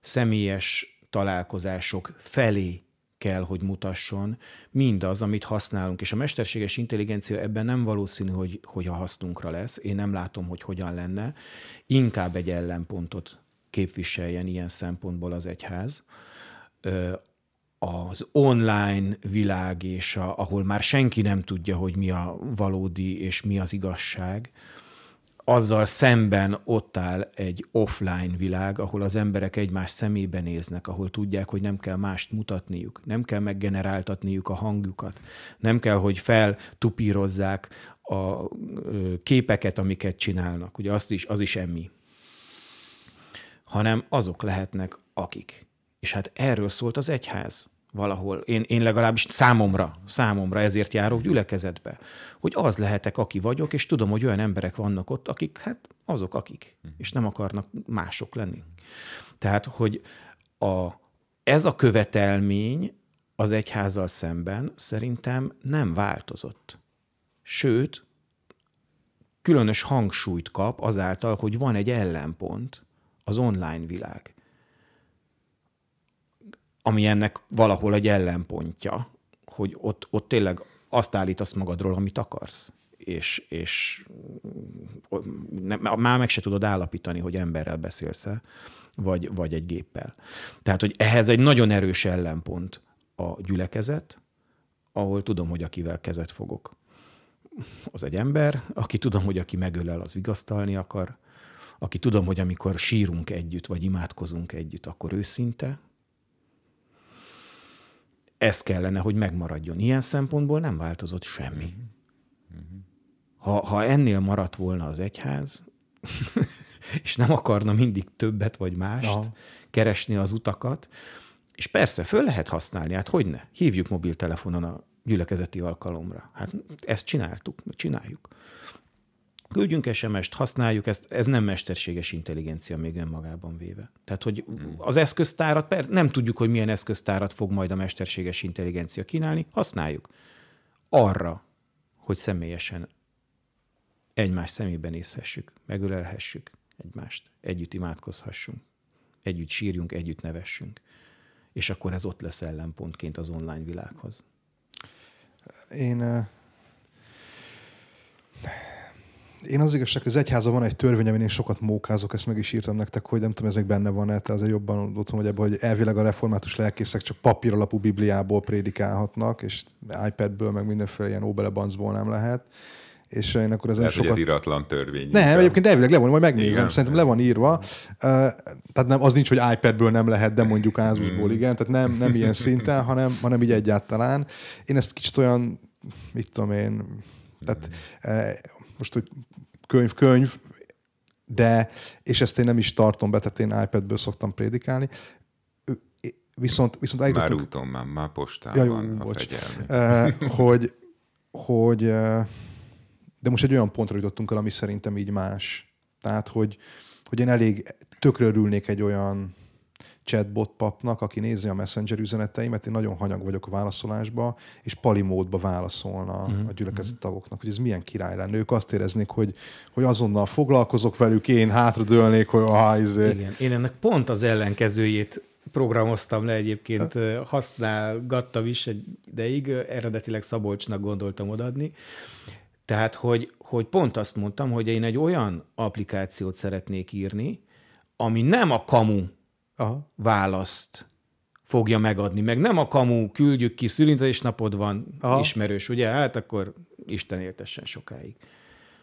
Speaker 2: Személyes találkozások felé kell, hogy mutasson mindaz, amit használunk. És a mesterséges intelligencia ebben nem valószínű, hogy, hogy a hasznunkra lesz. Én nem látom, hogy hogyan lenne. Inkább egy ellenpontot képviseljen ilyen szempontból az egyház az online világ, és a, ahol már senki nem tudja, hogy mi a valódi és mi az igazság, azzal szemben ott áll egy offline világ, ahol az emberek egymás szemébe néznek, ahol tudják, hogy nem kell mást mutatniuk, nem kell meggeneráltatniuk a hangjukat, nem kell, hogy feltupírozzák a képeket, amiket csinálnak. Ugye azt is, az is emmi. Hanem azok lehetnek, akik. És hát erről szólt az egyház valahol. Én, én legalábbis számomra, számomra ezért járok gyülekezetbe, hogy az lehetek, aki vagyok, és tudom, hogy olyan emberek vannak ott, akik, hát azok, akik, és nem akarnak mások lenni. Tehát, hogy a, ez a követelmény, az egyházzal szemben szerintem nem változott. Sőt, különös hangsúlyt kap azáltal, hogy van egy ellenpont, az online világ, ami ennek valahol egy ellenpontja, hogy ott, ott tényleg azt állítasz magadról, amit akarsz és, és nem, már meg se tudod állapítani, hogy emberrel beszélsz-e, vagy, vagy egy géppel. Tehát, hogy ehhez egy nagyon erős ellenpont a gyülekezet, ahol tudom, hogy akivel kezet fogok, az egy ember, aki tudom, hogy aki megölel, az vigasztalni akar, aki tudom, hogy amikor sírunk együtt, vagy imádkozunk együtt, akkor őszinte. Ez kellene, hogy megmaradjon. Ilyen szempontból nem változott semmi. Ha, ha ennél maradt volna az egyház, és nem akarna mindig többet vagy mást, Aha. keresni az utakat, és persze, föl lehet használni, hát hogy ne? Hívjuk mobiltelefonon a gyülekezeti alkalomra. Hát ezt csináltuk, csináljuk. Küldjünk SMS-t, használjuk ezt, ez nem mesterséges intelligencia még önmagában véve. Tehát, hogy az eszköztárat, per, nem tudjuk, hogy milyen eszköztárat fog majd a mesterséges intelligencia kínálni, használjuk. Arra, hogy személyesen egymás szemében nézhessük, megölelhessük egymást, együtt imádkozhassunk, együtt sírjunk, együtt nevessünk. És akkor ez ott lesz ellenpontként az online világhoz.
Speaker 1: Én én az igazság, hogy az egyházban van egy törvény, amin én sokat mókázok, ezt meg is írtam nektek, hogy nem tudom, ez még benne van-e, te azért jobban otthon vagy ebben, hogy elvileg a református lelkészek csak papíralapú bibliából prédikálhatnak, és iPadből, meg mindenféle ilyen óbelebancból nem lehet és én akkor ezen
Speaker 3: Lehet,
Speaker 1: sokat...
Speaker 3: ez iratlan törvény.
Speaker 1: Nem, egyébként elvileg le van, majd megnézem, igen, szerintem le van írva. Uh, tehát nem, az nincs, hogy iPadből nem lehet, de mondjuk Ázusból hmm. igen, tehát nem, nem ilyen szinten, hanem, hanem így egyáltalán. Én ezt kicsit olyan, mit tudom én, tehát uh, most, hogy könyv, könyv, de, és ezt én nem is tartom be, tehát én iPadből szoktam prédikálni, viszont, viszont
Speaker 3: Már úton, már, már postán ja, jó, van bocs. a
Speaker 1: uh, hogy, hogy uh, de most egy olyan pontra jutottunk el, ami szerintem így más. Tehát, hogy, hogy én elég tökre örülnék egy olyan chatbot papnak, aki nézi a messenger üzeneteimet, én nagyon hanyag vagyok a válaszolásba, és pali módba válaszolna uh-huh. a gyülekezet tagoknak, hogy ez milyen király lenne. Ők azt éreznék, hogy, hogy azonnal foglalkozok velük, én hátradőlnék, hogy ah, izé.
Speaker 2: Igen, én ennek pont az ellenkezőjét programoztam le egyébként, használgattam is egy ideig, eredetileg Szabolcsnak gondoltam odaadni, tehát, hogy, hogy pont azt mondtam, hogy én egy olyan applikációt szeretnék írni, ami nem a kamu Aha. választ fogja megadni, meg nem a kamu, küldjük ki, napod van, Aha. ismerős, ugye? Hát akkor Isten éltessen sokáig.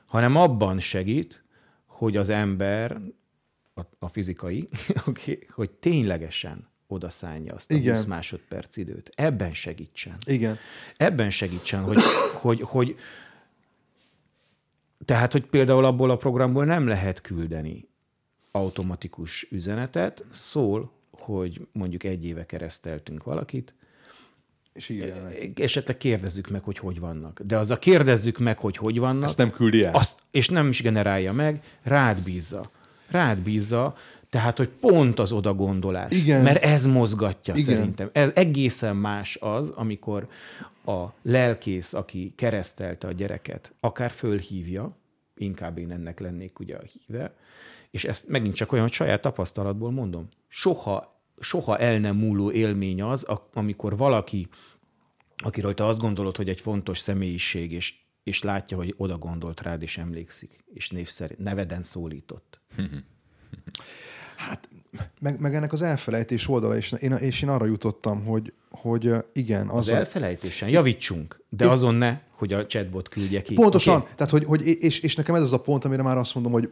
Speaker 2: Hanem abban segít, hogy az ember, a, a fizikai, okay, hogy ténylegesen odaszánja azt a Igen. 20 másodperc időt. Ebben segítsen.
Speaker 1: Igen.
Speaker 2: Ebben segítsen, hogy, hogy, hogy, tehát, hogy például abból a programból nem lehet küldeni automatikus üzenetet, szól, hogy mondjuk egy éve kereszteltünk valakit, és esetleg kérdezzük meg, hogy hogy vannak. De az a kérdezzük meg, hogy hogy vannak.
Speaker 1: Ezt nem küldi el.
Speaker 2: Azt, és nem is generálja meg, rád bízza. Rád bízza, tehát, hogy pont az oda gondolás. Igen. Mert ez mozgatja Igen. szerintem. Ez egészen más az, amikor a lelkész, aki keresztelte a gyereket, akár fölhívja, inkább én ennek lennék ugye a híve, és ezt megint csak olyan, hogy saját tapasztalatból mondom, soha, soha el nem múló élmény az, amikor valaki, akiről te azt gondolod, hogy egy fontos személyiség, és, és látja, hogy oda gondolt rád, és emlékszik, és név szerint, neveden szólított.
Speaker 1: Hát, meg, meg ennek az elfelejtés oldala, és én, és én arra jutottam, hogy, hogy igen.
Speaker 2: Az, az elfelejtésen javítsunk, de én, azon ne, hogy a chatbot küldje ki.
Speaker 1: Pontosan, okay? tehát hogy, hogy és, és nekem ez az a pont, amire már azt mondom, hogy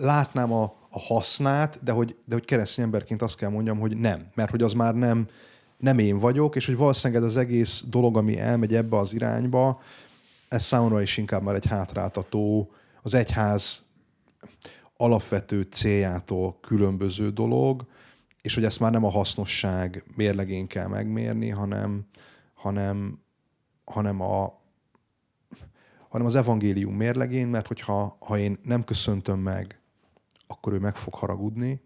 Speaker 1: látnám a, a hasznát, de hogy, de hogy keresztény emberként azt kell mondjam, hogy nem, mert hogy az már nem, nem én vagyok, és hogy valószínűleg az egész dolog, ami elmegy ebbe az irányba, ez számomra is inkább már egy hátráltató, az egyház alapvető céljától különböző dolog, és hogy ezt már nem a hasznosság mérlegén kell megmérni, hanem, hanem, hanem, a, hanem az evangélium mérlegén, mert hogyha ha én nem köszöntöm meg, akkor ő meg fog haragudni,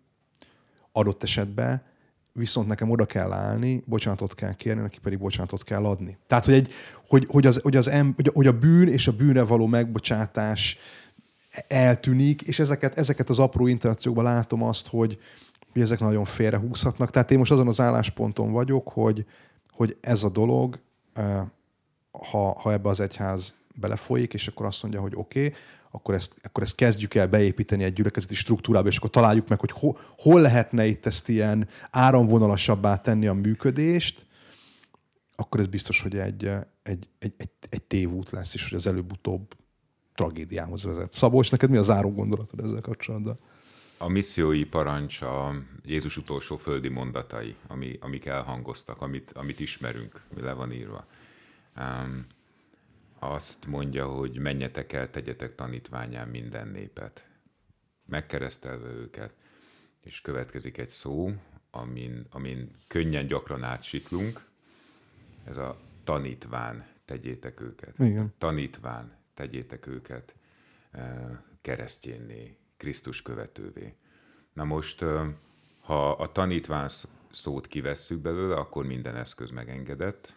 Speaker 1: adott esetben, viszont nekem oda kell állni, bocsánatot kell kérni, neki pedig bocsánatot kell adni. Tehát, hogy, egy, hogy, hogy, az, hogy, az em, hogy, hogy a bűn és a bűnre való megbocsátás eltűnik, és ezeket, ezeket az apró interakciókban látom azt, hogy, hogy ezek nagyon félrehúzhatnak. Tehát én most azon az állásponton vagyok, hogy, hogy ez a dolog, ha, ha ebbe az egyház belefolyik, és akkor azt mondja, hogy oké, okay, akkor ezt, akkor ezt kezdjük el beépíteni egy gyülekezeti struktúrába, és akkor találjuk meg, hogy ho, hol lehetne itt ezt ilyen áramvonalasabbá tenni a működést, akkor ez biztos, hogy egy, egy, egy, egy, egy tévút lesz, és hogy az előbb-utóbb tragédiához vezet. Szabolcs, neked mi az záró gondolatod ezzel kapcsolatban?
Speaker 3: A missziói parancs a Jézus utolsó földi mondatai, ami, amik elhangoztak, amit, amit ismerünk, le van írva. Um, azt mondja, hogy menjetek el, tegyetek tanítványán minden népet, megkeresztelve őket, és következik egy szó, amin, amin könnyen gyakran átsiklunk, ez a tanítván, tegyétek őket.
Speaker 1: Igen.
Speaker 3: Tanítván, tegyétek őket keresztjénné, Krisztus követővé. Na most, ha a tanítván szót kivesszük belőle, akkor minden eszköz megengedett,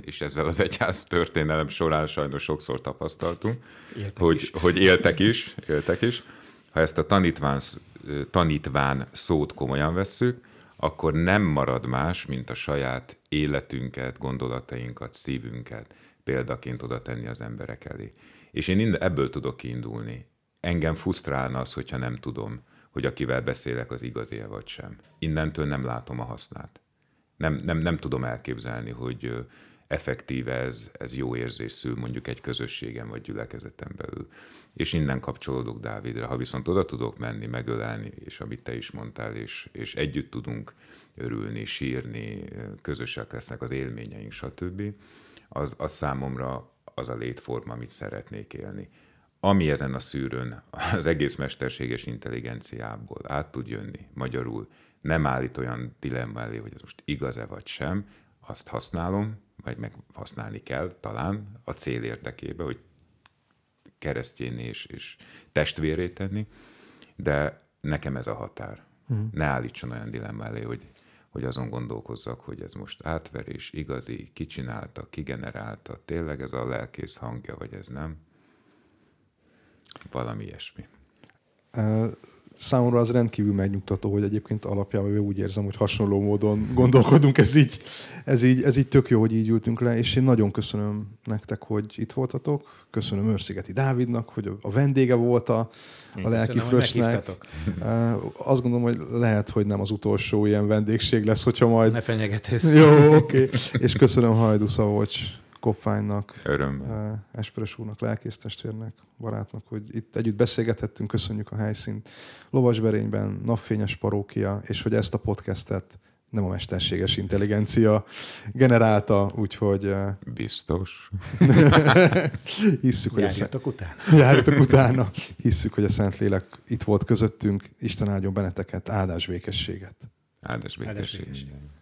Speaker 3: és ezzel az egyház történelem során sajnos sokszor tapasztaltunk, éltek hogy, is. hogy éltek is, éltek is. Ha ezt a tanítván, tanítván szót komolyan vesszük, akkor nem marad más, mint a saját életünket, gondolatainkat, szívünket példaként oda tenni az emberek elé. És én ebből tudok kiindulni. Engem frusztrálna az, hogyha nem tudom, hogy akivel beszélek, az igazi vagy sem. Innentől nem látom a hasznát. Nem, nem, nem tudom elképzelni, hogy effektíve ez, ez jó érzés szül mondjuk egy közösségem vagy gyülekezetem belül. És innen kapcsolódok Dávidra. Ha viszont oda tudok menni, megölelni, és amit te is mondtál, és, és együtt tudunk örülni, sírni, közösek lesznek az élményeink, stb., az, az számomra az a létforma, amit szeretnék élni. Ami ezen a szűrőn az egész mesterséges intelligenciából át tud jönni, magyarul nem állít olyan dilemma elé, hogy ez most igaz-e vagy sem, azt használom, vagy meg használni kell talán a cél érdekében, hogy keresztjén és, és testvérét tenni, de nekem ez a határ. Uh-huh. Ne állítson olyan dilemma elé, hogy hogy azon gondolkozzak, hogy ez most átverés, igazi, kicsinálta, kigenerálta, tényleg ez a lelkész hangja, vagy ez nem. Valami ilyesmi.
Speaker 1: Számomra az rendkívül megnyugtató, hogy egyébként alapjában úgy érzem, hogy hasonló módon gondolkodunk, ez így, ez, így, ez így tök jó, hogy így ültünk le, és én nagyon köszönöm nektek, hogy itt voltatok, köszönöm Őrszigeti Dávidnak, hogy a vendége volt a, a lelki frösnek. Azt gondolom, hogy lehet, hogy nem az utolsó ilyen vendégség lesz, hogyha majd...
Speaker 2: Ne fenyegetősz.
Speaker 1: Jó, oké. Okay. És köszönöm Hajdu Szavocs Koppánynak,
Speaker 3: Öröm.
Speaker 1: Esperes úrnak, lelkésztestvérnek, barátnak, hogy itt együtt beszélgethettünk, köszönjük a helyszínt. Lovasberényben, napfényes parókia, és hogy ezt a podcastet nem a mesterséges intelligencia generálta, úgyhogy...
Speaker 3: Biztos.
Speaker 1: hisszük, hogy
Speaker 2: Járjatok a utána.
Speaker 1: Járjatok utána. Hisszük, hogy a Szentlélek itt volt közöttünk. Isten áldjon benneteket, áldás békességet.
Speaker 3: Áldás békességet. Áldás békességet.